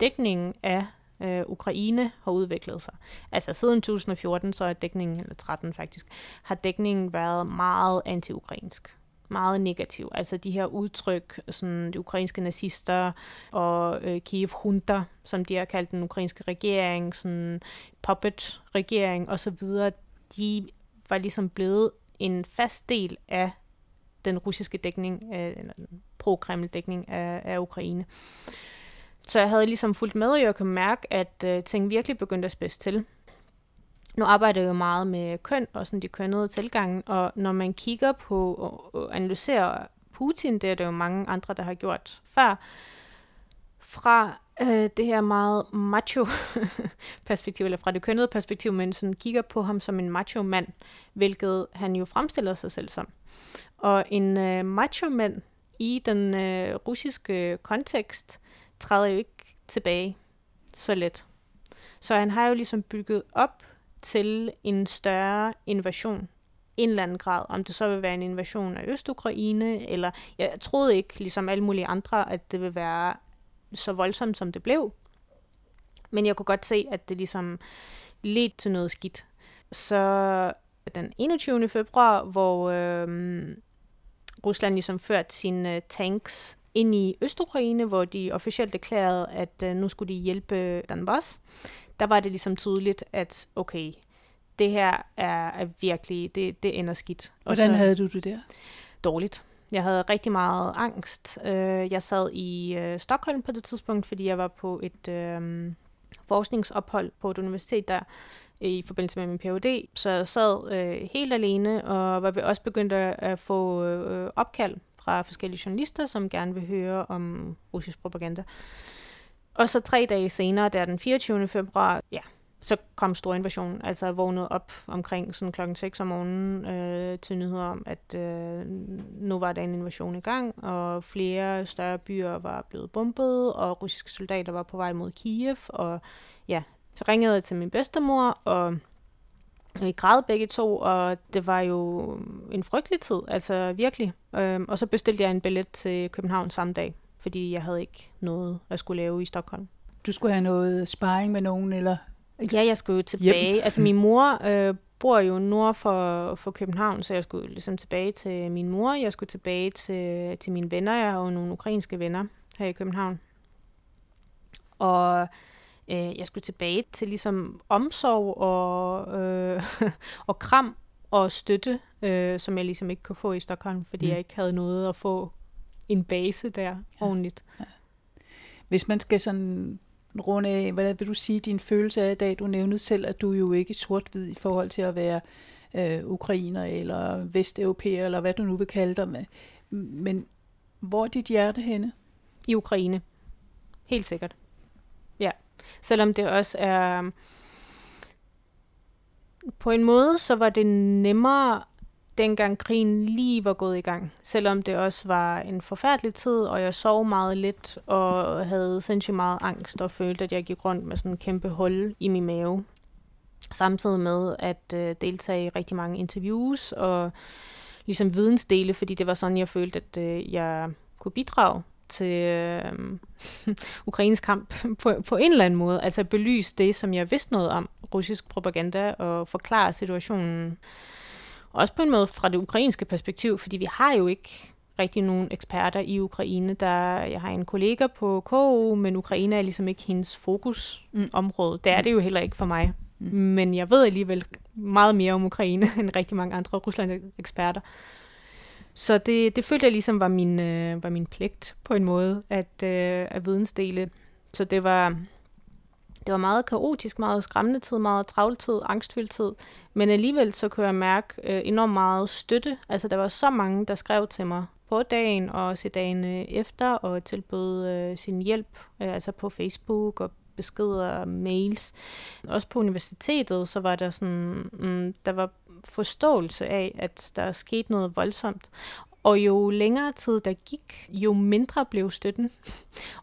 dækningen af øh, Ukraine har udviklet sig. Altså siden 2014, så er dækningen, eller 13 faktisk, har dækningen været meget anti-ukrainsk meget negativ. Altså de her udtryk, sådan de ukrainske nazister og øh, Kiev Junta, som de har kaldt den ukrainske regering, sådan puppet-regering osv., de var ligesom blevet en fast del af den russiske dækning, øh, pro-Kreml-dækning af, af Ukraine. Så jeg havde ligesom fulgt med, og jeg kunne mærke, at øh, ting virkelig begyndte at spidse til. Nu arbejder jeg jo meget med køn og sådan de kønnede tilgange, og når man kigger på og analyserer Putin, det er der jo mange andre, der har gjort før, fra øh, det her meget macho-perspektiv, eller fra det kønnede perspektiv, men sådan kigger på ham som en macho-mand, hvilket han jo fremstiller sig selv som. Og en øh, macho-mand i den øh, russiske kontekst træder jo ikke tilbage så let. Så han har jo ligesom bygget op til en større invasion en eller anden grad, om det så vil være en invasion af Østukraine, eller jeg troede ikke, ligesom alle mulige andre, at det vil være så voldsomt, som det blev. Men jeg kunne godt se, at det ligesom ledte til noget skidt. Så den 21. februar, hvor øh, Rusland ligesom førte sine øh, tanks ind i Øst-Ukraine, hvor de officielt erklærede, at øh, nu skulle de hjælpe Donbass, der var det ligesom tydeligt, at okay, det her er, er virkelig, det, det ender skidt. Hvordan så, havde du det der? Dårligt. Jeg havde rigtig meget angst. Øh, jeg sad i øh, Stockholm på det tidspunkt, fordi jeg var på et øh, forskningsophold på et universitet der i forbindelse med min Ph.D. Så jeg sad øh, helt alene og var også begyndt at få øh, opkald fra forskellige journalister, som gerne vil høre om russisk propaganda. Og så tre dage senere, der den 24. februar, ja, så kom stor invasion. Altså jeg vågnede op omkring sådan klokken 6 om morgenen øh, til nyheder om, at øh, nu var der en invasion i gang, og flere større byer var blevet bombet, og russiske soldater var på vej mod Kiev, og ja, så ringede jeg til min bedstemor, og vi græd begge to, og det var jo en frygtelig tid, altså virkelig. Øhm, og så bestilte jeg en billet til København samme dag, fordi jeg havde ikke noget at skulle lave i Stockholm. Du skulle have noget sparring med nogen, eller? Ja, jeg skulle jo tilbage. Yep. Altså min mor øh, bor jo nord for, for København, så jeg skulle ligesom tilbage til min mor. Jeg skulle tilbage til, til mine venner. Jeg har jo nogle ukrainske venner her i København. Og øh, jeg skulle tilbage til ligesom omsorg og, øh, og kram og støtte, øh, som jeg ligesom ikke kunne få i Stockholm, fordi mm. jeg ikke havde noget at få en base der ja. ordentligt. Ja. Hvis man skal sådan runde af, hvad vil du sige, din følelse af i dag? Du nævnede selv, at du jo ikke er sort-hvid i forhold til at være øh, ukrainer eller vesteuropæer, eller hvad du nu vil kalde dig. Men hvor er dit hjerte henne? I Ukraine. Helt sikkert. Selvom det også er... På en måde, så var det nemmere dengang krigen lige var gået i gang. Selvom det også var en forfærdelig tid, og jeg sov meget lidt, og havde sindssygt meget angst, og følte, at jeg gik rundt med sådan en kæmpe hul i min mave. Samtidig med at øh, deltage i rigtig mange interviews, og ligesom vidensdele, fordi det var sådan, jeg følte, at øh, jeg kunne bidrage til øh, Ukraines kamp på, på en eller anden måde. Altså belyse det, som jeg vidste noget om russisk propaganda, og forklare situationen også på en måde fra det ukrainske perspektiv, fordi vi har jo ikke rigtig nogen eksperter i Ukraine. Der, jeg har en kollega på KU, men Ukraine er ligesom ikke hendes fokusområde. Mm. Det er det jo heller ikke for mig. Mm. Men jeg ved alligevel meget mere om Ukraine end rigtig mange andre Rusland-eksperter. Så det, det følte jeg ligesom var min, øh, var min pligt på en måde at, øh, at vidensdele. Så det var, det var meget kaotisk, meget skræmmende tid, meget travlt tid, angstfyldt tid. Men alligevel så kunne jeg mærke øh, enormt meget støtte. Altså der var så mange, der skrev til mig på dagen og også dagen øh, efter og tilbød øh, sin hjælp. Øh, altså på Facebook og beskeder, mails. Også på universitetet, så var der sådan, mm, der var forståelse af, at der er sket noget voldsomt. Og jo længere tid der gik, jo mindre blev støtten,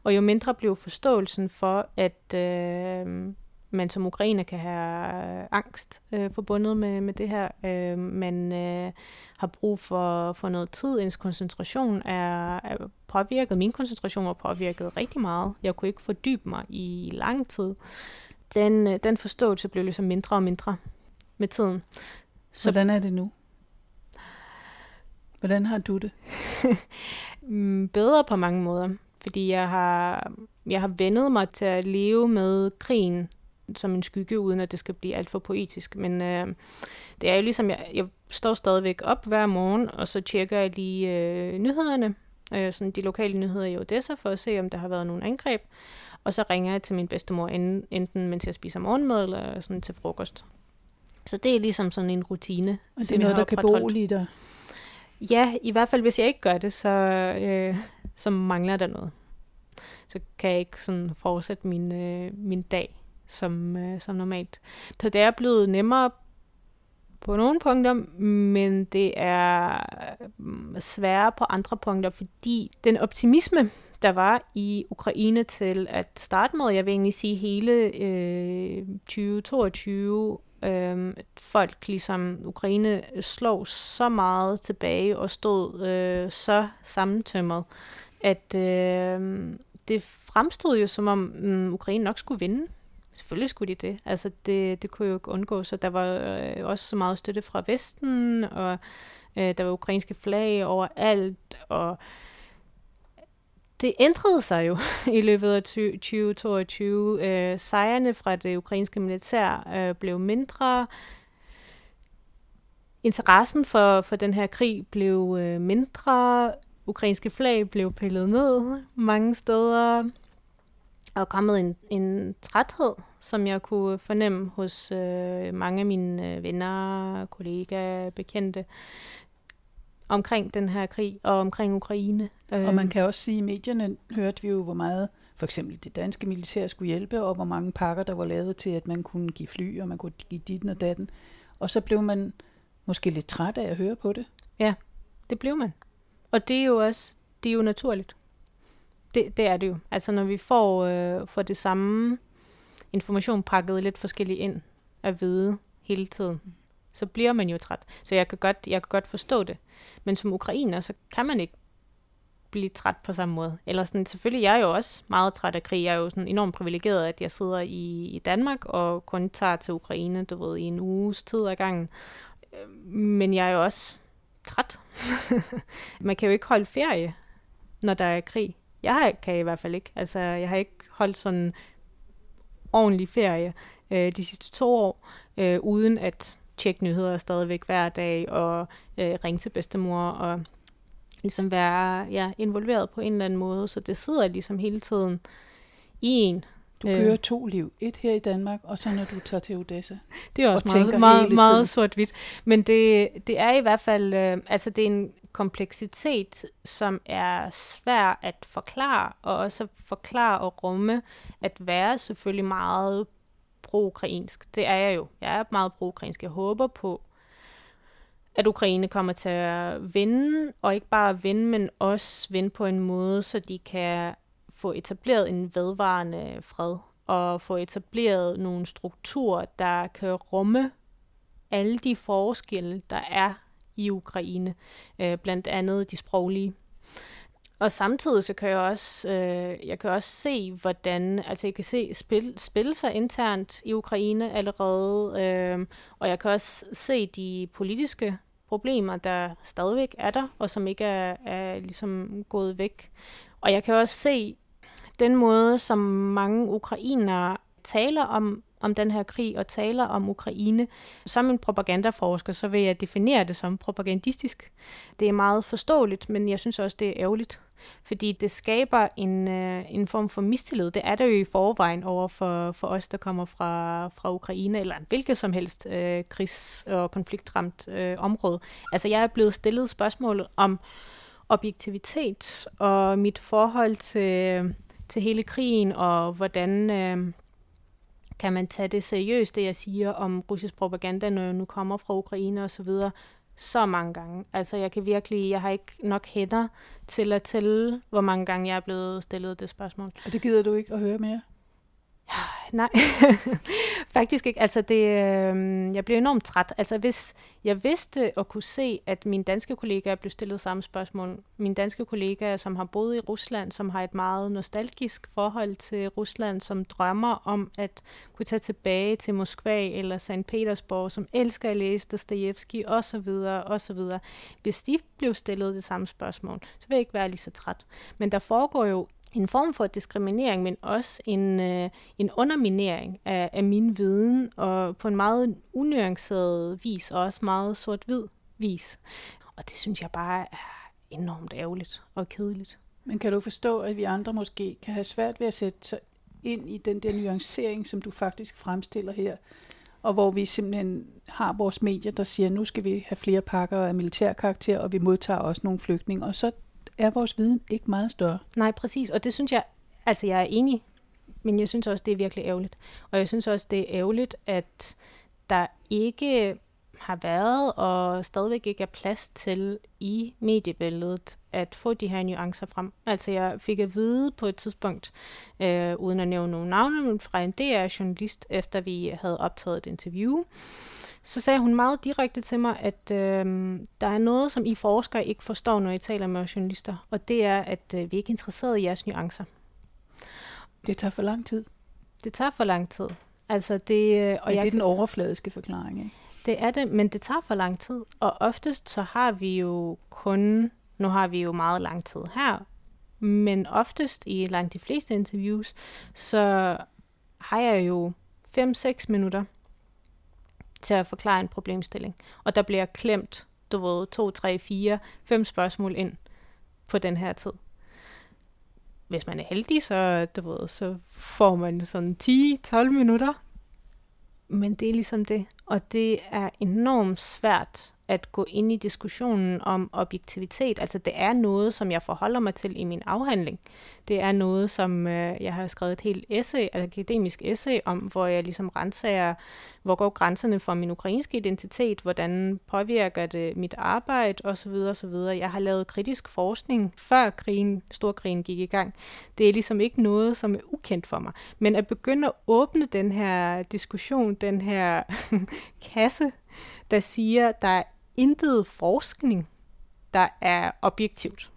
og jo mindre blev forståelsen for, at øh, man som ukrainer kan have øh, angst øh, forbundet med, med det her. Øh, man øh, har brug for, for noget tid. Ens koncentration er, er påvirket. Min koncentration var påvirket rigtig meget. Jeg kunne ikke fordybe mig i lang tid. Den, øh, den forståelse blev ligesom mindre og mindre med tiden. Så Hvordan er det nu? Hvordan har du det? Mm, bedre på mange måder, fordi jeg har, jeg har vendet mig til at leve med krigen som en skygge, uden at det skal blive alt for poetisk. Men øh, det er jo ligesom, jeg, jeg står stadigvæk op hver morgen, og så tjekker jeg lige øh, nyhederne, øh, sådan de lokale nyheder i Odessa, for at se, om der har været nogle angreb. Og så ringer jeg til min bedstemor, enten mens jeg spiser morgenmad, eller sådan til frokost. Så det er ligesom sådan en rutine. Og det er noget, der kan berolige dig? Ja, i hvert fald hvis jeg ikke gør det, så, øh, så mangler der noget. Så kan jeg ikke sådan fortsætte min, øh, min dag som, øh, som normalt. Så det er blevet nemmere på nogle punkter, men det er mm, sværere på andre punkter, fordi den optimisme, der var i Ukraine til at starte med, jeg vil egentlig sige hele øh, 2022, øh, folk ligesom Ukraine slog så meget tilbage og stod øh, så sammentømret, at øh, det fremstod jo som om øh, Ukraine nok skulle vinde. Selvfølgelig skulle de det. Altså, det, det kunne jo ikke undgås, så der var øh, også så meget støtte fra Vesten, og øh, der var ukrainske flag overalt, og det ændrede sig jo i løbet af 2022. Øh, sejrene fra det ukrainske militær øh, blev mindre. Interessen for, for den her krig blev øh, mindre. Ukrainske flag blev pillet ned mange steder og kommet en, en træthed, som jeg kunne fornemme hos øh, mange af mine øh, venner, kollegaer, bekendte omkring den her krig og omkring Ukraine. Og man kan også sige, at i medierne hørte vi jo, hvor meget for eksempel det danske militær skulle hjælpe, og hvor mange pakker, der var lavet til, at man kunne give fly, og man kunne give dit og datten. Og så blev man måske lidt træt af at høre på det. Ja, det blev man. Og det er jo også, det er jo naturligt. Det, det er det jo. Altså når vi får, øh, får det samme information pakket lidt forskelligt ind at vide hele tiden, så bliver man jo træt. Så jeg kan godt, jeg kan godt forstå det. Men som ukrainer, så kan man ikke blive træt på samme måde. Eller sådan, selvfølgelig, jeg er jo også meget træt af krig. Jeg er jo sådan enormt privilegeret, at jeg sidder i, i Danmark og kun tager til Ukraine, du ved, i en uges tid ad gangen. Øh, men jeg er jo også træt. man kan jo ikke holde ferie, når der er krig. Jeg kan i hvert fald ikke. Altså, jeg har ikke holdt sådan ordentlig ferie øh, de sidste to år, øh, uden at tjekke nyheder stadigvæk hver dag, og øh, ringe til bedstemor, og ligesom være ja, involveret på en eller anden måde. Så det sidder ligesom hele tiden i en. Du kører øh. to liv. Et her i Danmark, og så når du tager til Odessa. Det er også meget, meget, meget sort-hvidt. Men det, det er i hvert fald, øh, altså det er en kompleksitet, som er svær at forklare, og også forklare og rumme, at være selvfølgelig meget pro-ukrainsk. Det er jeg jo. Jeg er meget pro-ukrainsk. Jeg håber på, at Ukraine kommer til at vinde, og ikke bare vinde, men også vinde på en måde, så de kan få etableret en vedvarende fred, og få etableret nogle strukturer, der kan rumme alle de forskelle, der er i Ukraine, øh, blandt andet de sproglige. Og samtidig så kan jeg også, øh, jeg kan også se, hvordan, altså jeg kan se spil, spille sig internt i Ukraine allerede, øh, og jeg kan også se de politiske problemer, der stadigvæk er der, og som ikke er, er ligesom gået væk. Og jeg kan også se den måde, som mange ukrainere taler om om den her krig og taler om Ukraine. Som en propagandaforsker, så vil jeg definere det som propagandistisk. Det er meget forståeligt, men jeg synes også, det er ærgerligt. Fordi det skaber en, øh, en form for mistillid. Det er der jo i forvejen over for, for os, der kommer fra, fra Ukraine, eller hvilket som helst øh, krigs- og konfliktramt øh, område. Altså jeg er blevet stillet spørgsmål om objektivitet og mit forhold til, til hele krigen, og hvordan... Øh, kan man tage det seriøst, det jeg siger om russisk propaganda, når jeg nu kommer fra Ukraine og så videre, så mange gange. Altså jeg kan virkelig, jeg har ikke nok hænder til at tælle, hvor mange gange jeg er blevet stillet det spørgsmål. Og det gider du ikke at høre mere? Nej, faktisk ikke. Altså det, øh, jeg blev enormt træt. Altså hvis jeg vidste og kunne se, at mine danske kollegaer blev stillet samme spørgsmål, mine danske kollegaer, som har boet i Rusland, som har et meget nostalgisk forhold til Rusland, som drømmer om at kunne tage tilbage til Moskva eller St. Petersborg, som elsker at læse Dostoyevsky osv. osv. Hvis de blev stillet det samme spørgsmål, så vil jeg ikke være lige så træt. Men der foregår jo en form for diskriminering, men også en, øh, en underminering af, af min viden, og på en meget unuanceret vis, og også meget sort-hvid vis. Og det synes jeg bare er enormt ærgerligt og kedeligt. Men kan du forstå, at vi andre måske kan have svært ved at sætte sig ind i den der nuancering, som du faktisk fremstiller her, og hvor vi simpelthen har vores medier, der siger, nu skal vi have flere pakker af militærkarakter, og vi modtager også nogle flygtninge, og så er vores viden ikke meget større. Nej, præcis. Og det synes jeg, altså jeg er enig, men jeg synes også, det er virkelig ærgerligt. Og jeg synes også, det er ærgerligt, at der ikke har været og stadigvæk ikke er plads til i mediebilledet at få de her nuancer frem. Altså jeg fik at vide på et tidspunkt, øh, uden at nævne nogle navne, men fra en DR-journalist, efter vi havde optaget et interview, så sagde hun meget direkte til mig, at øh, der er noget, som I forskere ikke forstår, når I taler med journalister, og det er, at øh, vi er ikke interesseret i jeres nuancer. Det tager for lang tid. Det tager for lang tid. Altså det, øh, og ja, jeg, det er den overfladiske forklaring, ikke? Det er det, men det tager for lang tid. Og oftest så har vi jo kun, nu har vi jo meget lang tid her, men oftest i langt de fleste interviews, så har jeg jo 5-6 minutter til at forklare en problemstilling. Og der bliver klemt, du ved, 2, 3, 4, 5 spørgsmål ind på den her tid. Hvis man er heldig, så, du ved, så får man sådan 10-12 minutter. Men det er ligesom det. Og det er enormt svært at gå ind i diskussionen om objektivitet. Altså det er noget, som jeg forholder mig til i min afhandling. Det er noget, som øh, jeg har skrevet et helt essay, et akademisk essay om, hvor jeg ligesom renser, hvor går grænserne for min ukrainske identitet, hvordan påvirker det mit arbejde osv. osv. Jeg har lavet kritisk forskning, før krigen, storkrigen gik i gang. Det er ligesom ikke noget, som er ukendt for mig. Men at begynde at åbne den her diskussion, den her kasse, der siger, der er intet forskning, der er objektivt.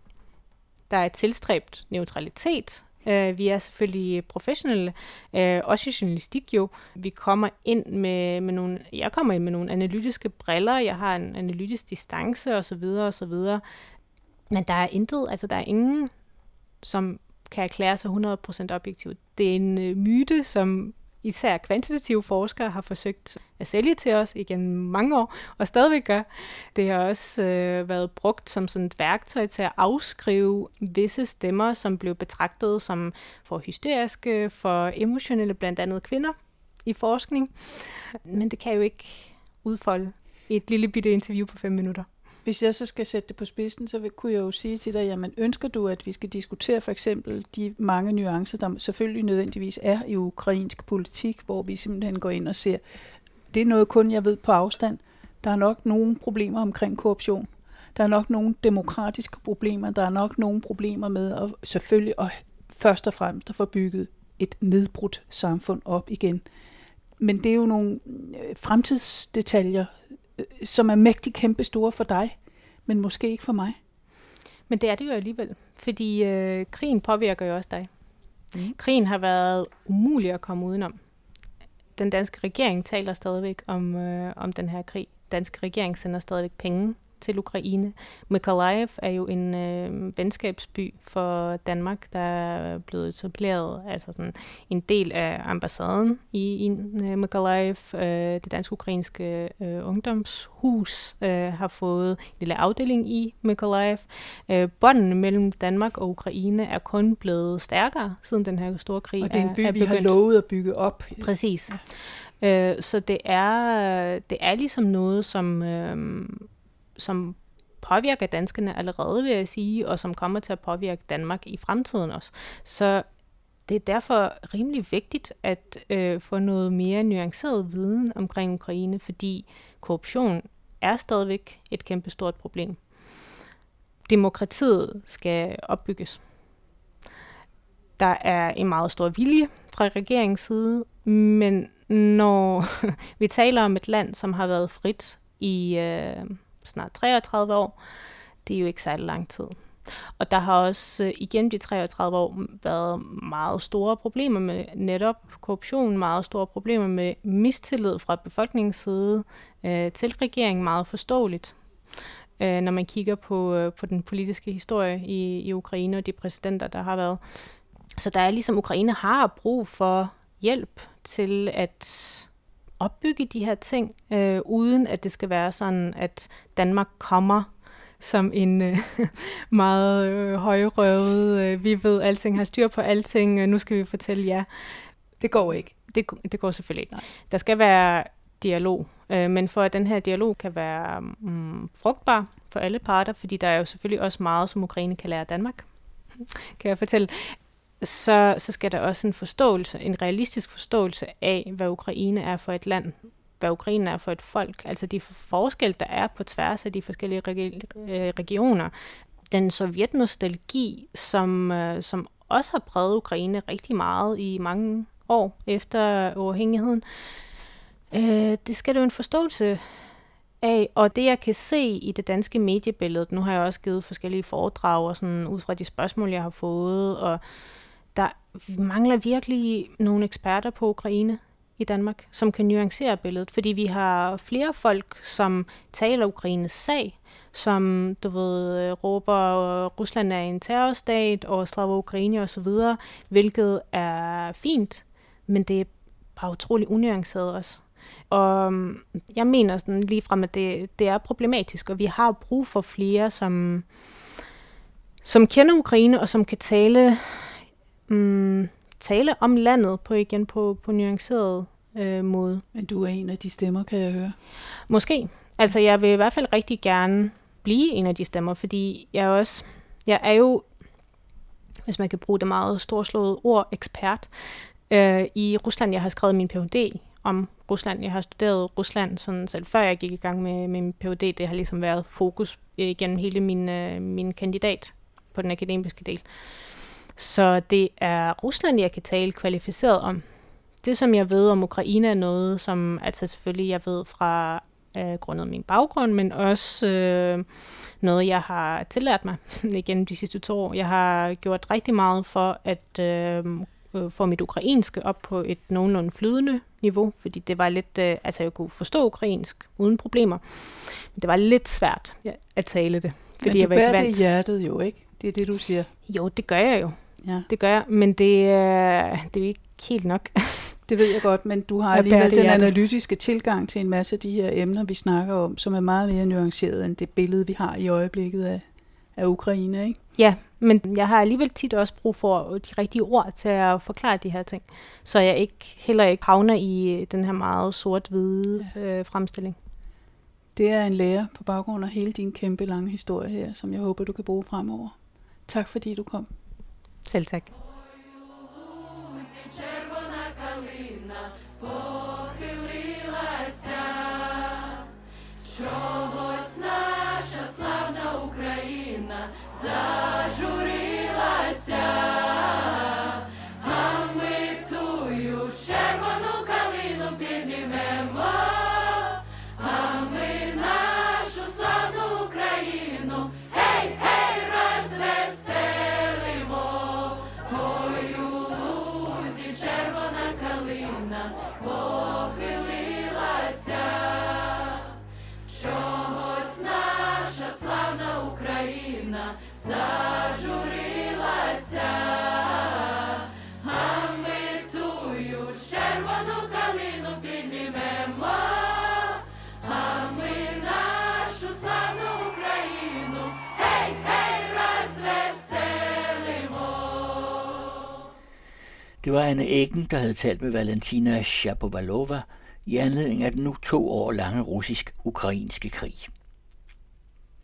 Der er tilstræbt neutralitet. Uh, vi er selvfølgelig professionelle, uh, også i journalistik jo. Vi kommer ind med, med nogle, jeg kommer ind med nogle analytiske briller, jeg har en analytisk distance osv. osv. Men der er intet, altså der er ingen, som kan erklære sig 100% objektivt. Det er en øh, myte, som især kvantitative forskere har forsøgt at sælge til os igen mange år, og stadigvæk gør. Det har også øh, været brugt som sådan et værktøj til at afskrive visse stemmer, som blev betragtet som for hysteriske, for emotionelle, blandt andet kvinder i forskning. Men det kan jo ikke udfolde et lille bitte interview på fem minutter. Hvis jeg så skal sætte det på spidsen, så kunne jeg jo sige til dig, jamen ønsker du, at vi skal diskutere for eksempel de mange nuancer, der selvfølgelig nødvendigvis er i ukrainsk politik, hvor vi simpelthen går ind og ser, det er noget kun jeg ved på afstand. Der er nok nogle problemer omkring korruption. Der er nok nogle demokratiske problemer. Der er nok nogle problemer med at selvfølgelig og først og fremmest at få bygget et nedbrudt samfund op igen. Men det er jo nogle øh, fremtidsdetaljer, som er mægtig kæmpe store for dig, men måske ikke for mig. Men det er det jo alligevel, fordi øh, krigen påvirker jo også dig. Mm. Krigen har været umulig at komme udenom. Den danske regering taler stadigvæk om, øh, om den her krig. Den danske regering sender stadigvæk penge til Ukraine. Mykolaiv er jo en øh, venskabsby for Danmark, der er blevet etableret, altså sådan en del af ambassaden i, i øh, Mykolaiv. Øh, det dansk-ukrainske øh, ungdomshus øh, har fået en lille afdeling i Mykolaiv. Øh, bånden mellem Danmark og Ukraine er kun blevet stærkere, siden den her store krig Og det er en by, er, er vi har lovet at bygge op. Præcis. Ja. Øh, så det er, det er ligesom noget, som, øh, som påvirker danskerne allerede, vil jeg sige, og som kommer til at påvirke Danmark i fremtiden også. Så det er derfor rimelig vigtigt at øh, få noget mere nuanceret viden omkring Ukraine, fordi korruption er stadigvæk et kæmpestort problem. Demokratiet skal opbygges. Der er en meget stor vilje fra regeringens side, men når vi taler om et land, som har været frit i øh, snart 33 år, det er jo ikke særlig lang tid. Og der har også øh, igennem de 33 år været meget store problemer med netop korruption, meget store problemer med mistillid fra befolkningens side øh, til regeringen, meget forståeligt øh, når man kigger på, øh, på den politiske historie i, i Ukraine og de præsidenter, der har været. Så der er ligesom, Ukraine har brug for hjælp til at opbygge de her ting, øh, uden at det skal være sådan, at Danmark kommer som en øh, meget øh, højrøvet, øh, vi ved alting, har styr på alting, øh, nu skal vi fortælle jer. Det går ikke. Det, det går selvfølgelig ikke. Nej. Der skal være dialog, øh, men for at den her dialog kan være mm, frugtbar for alle parter, fordi der er jo selvfølgelig også meget, som Ukraine kan lære Danmark, kan jeg fortælle, så, så skal der også en forståelse, en realistisk forståelse af, hvad Ukraine er for et land, hvad Ukraine er for et folk, altså de forskel, der er på tværs af de forskellige øh, regioner. Den sovjetnostalgi, som, øh, som også har præget Ukraine rigtig meget i mange år efter uafhængigheden, øh, det skal du en forståelse af, og det jeg kan se i det danske mediebillede, nu har jeg også givet forskellige foredrag og sådan, ud fra de spørgsmål, jeg har fået, og der mangler virkelig nogle eksperter på Ukraine i Danmark, som kan nuancere billedet, fordi vi har flere folk, som taler Ukraines sag, som, du ved, råber, at Rusland er en terrorstat, og slaver Ukraine osv., hvilket er fint, men det er bare utrolig unuanceret også. Og um, jeg mener sådan lige frem, at det, det er problematisk, og vi har brug for flere, som, som kender Ukraine, og som kan tale mm, tale om landet på igen på, på nuanceret øh, måde. Men du er en af de stemmer, kan jeg høre. Måske. Altså, jeg vil i hvert fald rigtig gerne blive en af de stemmer, fordi jeg også, jeg er jo, hvis man kan bruge det meget storslåede ord, ekspert øh, i Rusland. Jeg har skrevet min Ph.D. om Rusland. Jeg har studeret Rusland sådan selv før jeg gik i gang med, med min Ph.D. Det har ligesom været fokus øh, gennem hele min, øh, min kandidat på den akademiske del. Så det er Rusland, jeg kan tale kvalificeret om. Det, som jeg ved om Ukraine, er noget, som altså selvfølgelig jeg ved fra øh, grundet min baggrund, men også øh, noget, jeg har tillært mig igen de sidste to år. Jeg har gjort rigtig meget for at øh, øh, få mit ukrainske op på et nogenlunde flydende niveau, fordi det var lidt, øh, altså jeg kunne forstå ukrainsk uden problemer, men det var lidt svært at tale det. Fordi men du jeg var ikke vant. det i hjertet jo, ikke? Det er det, du siger. Jo, det gør jeg jo. Ja. Det gør jeg, men det, er, det er ikke helt nok. det ved jeg godt, men du har alligevel den analytiske tilgang til en masse af de her emner, vi snakker om, som er meget mere nuanceret end det billede, vi har i øjeblikket af, af Ukraine, ikke? Ja, men jeg har alligevel tit også brug for de rigtige ord til at forklare de her ting, så jeg ikke heller ikke havner i den her meget sort-hvide ja. øh, fremstilling. Det er en lærer på baggrund af hele din kæmpe lange historie her, som jeg håber, du kan bruge fremover. Tak fordi du kom. Selv так. Червона калина похилилася. Det var Anne Eggen, der havde talt med Valentina Shapovalova i anledning af den nu to år lange russisk-ukrainske krig.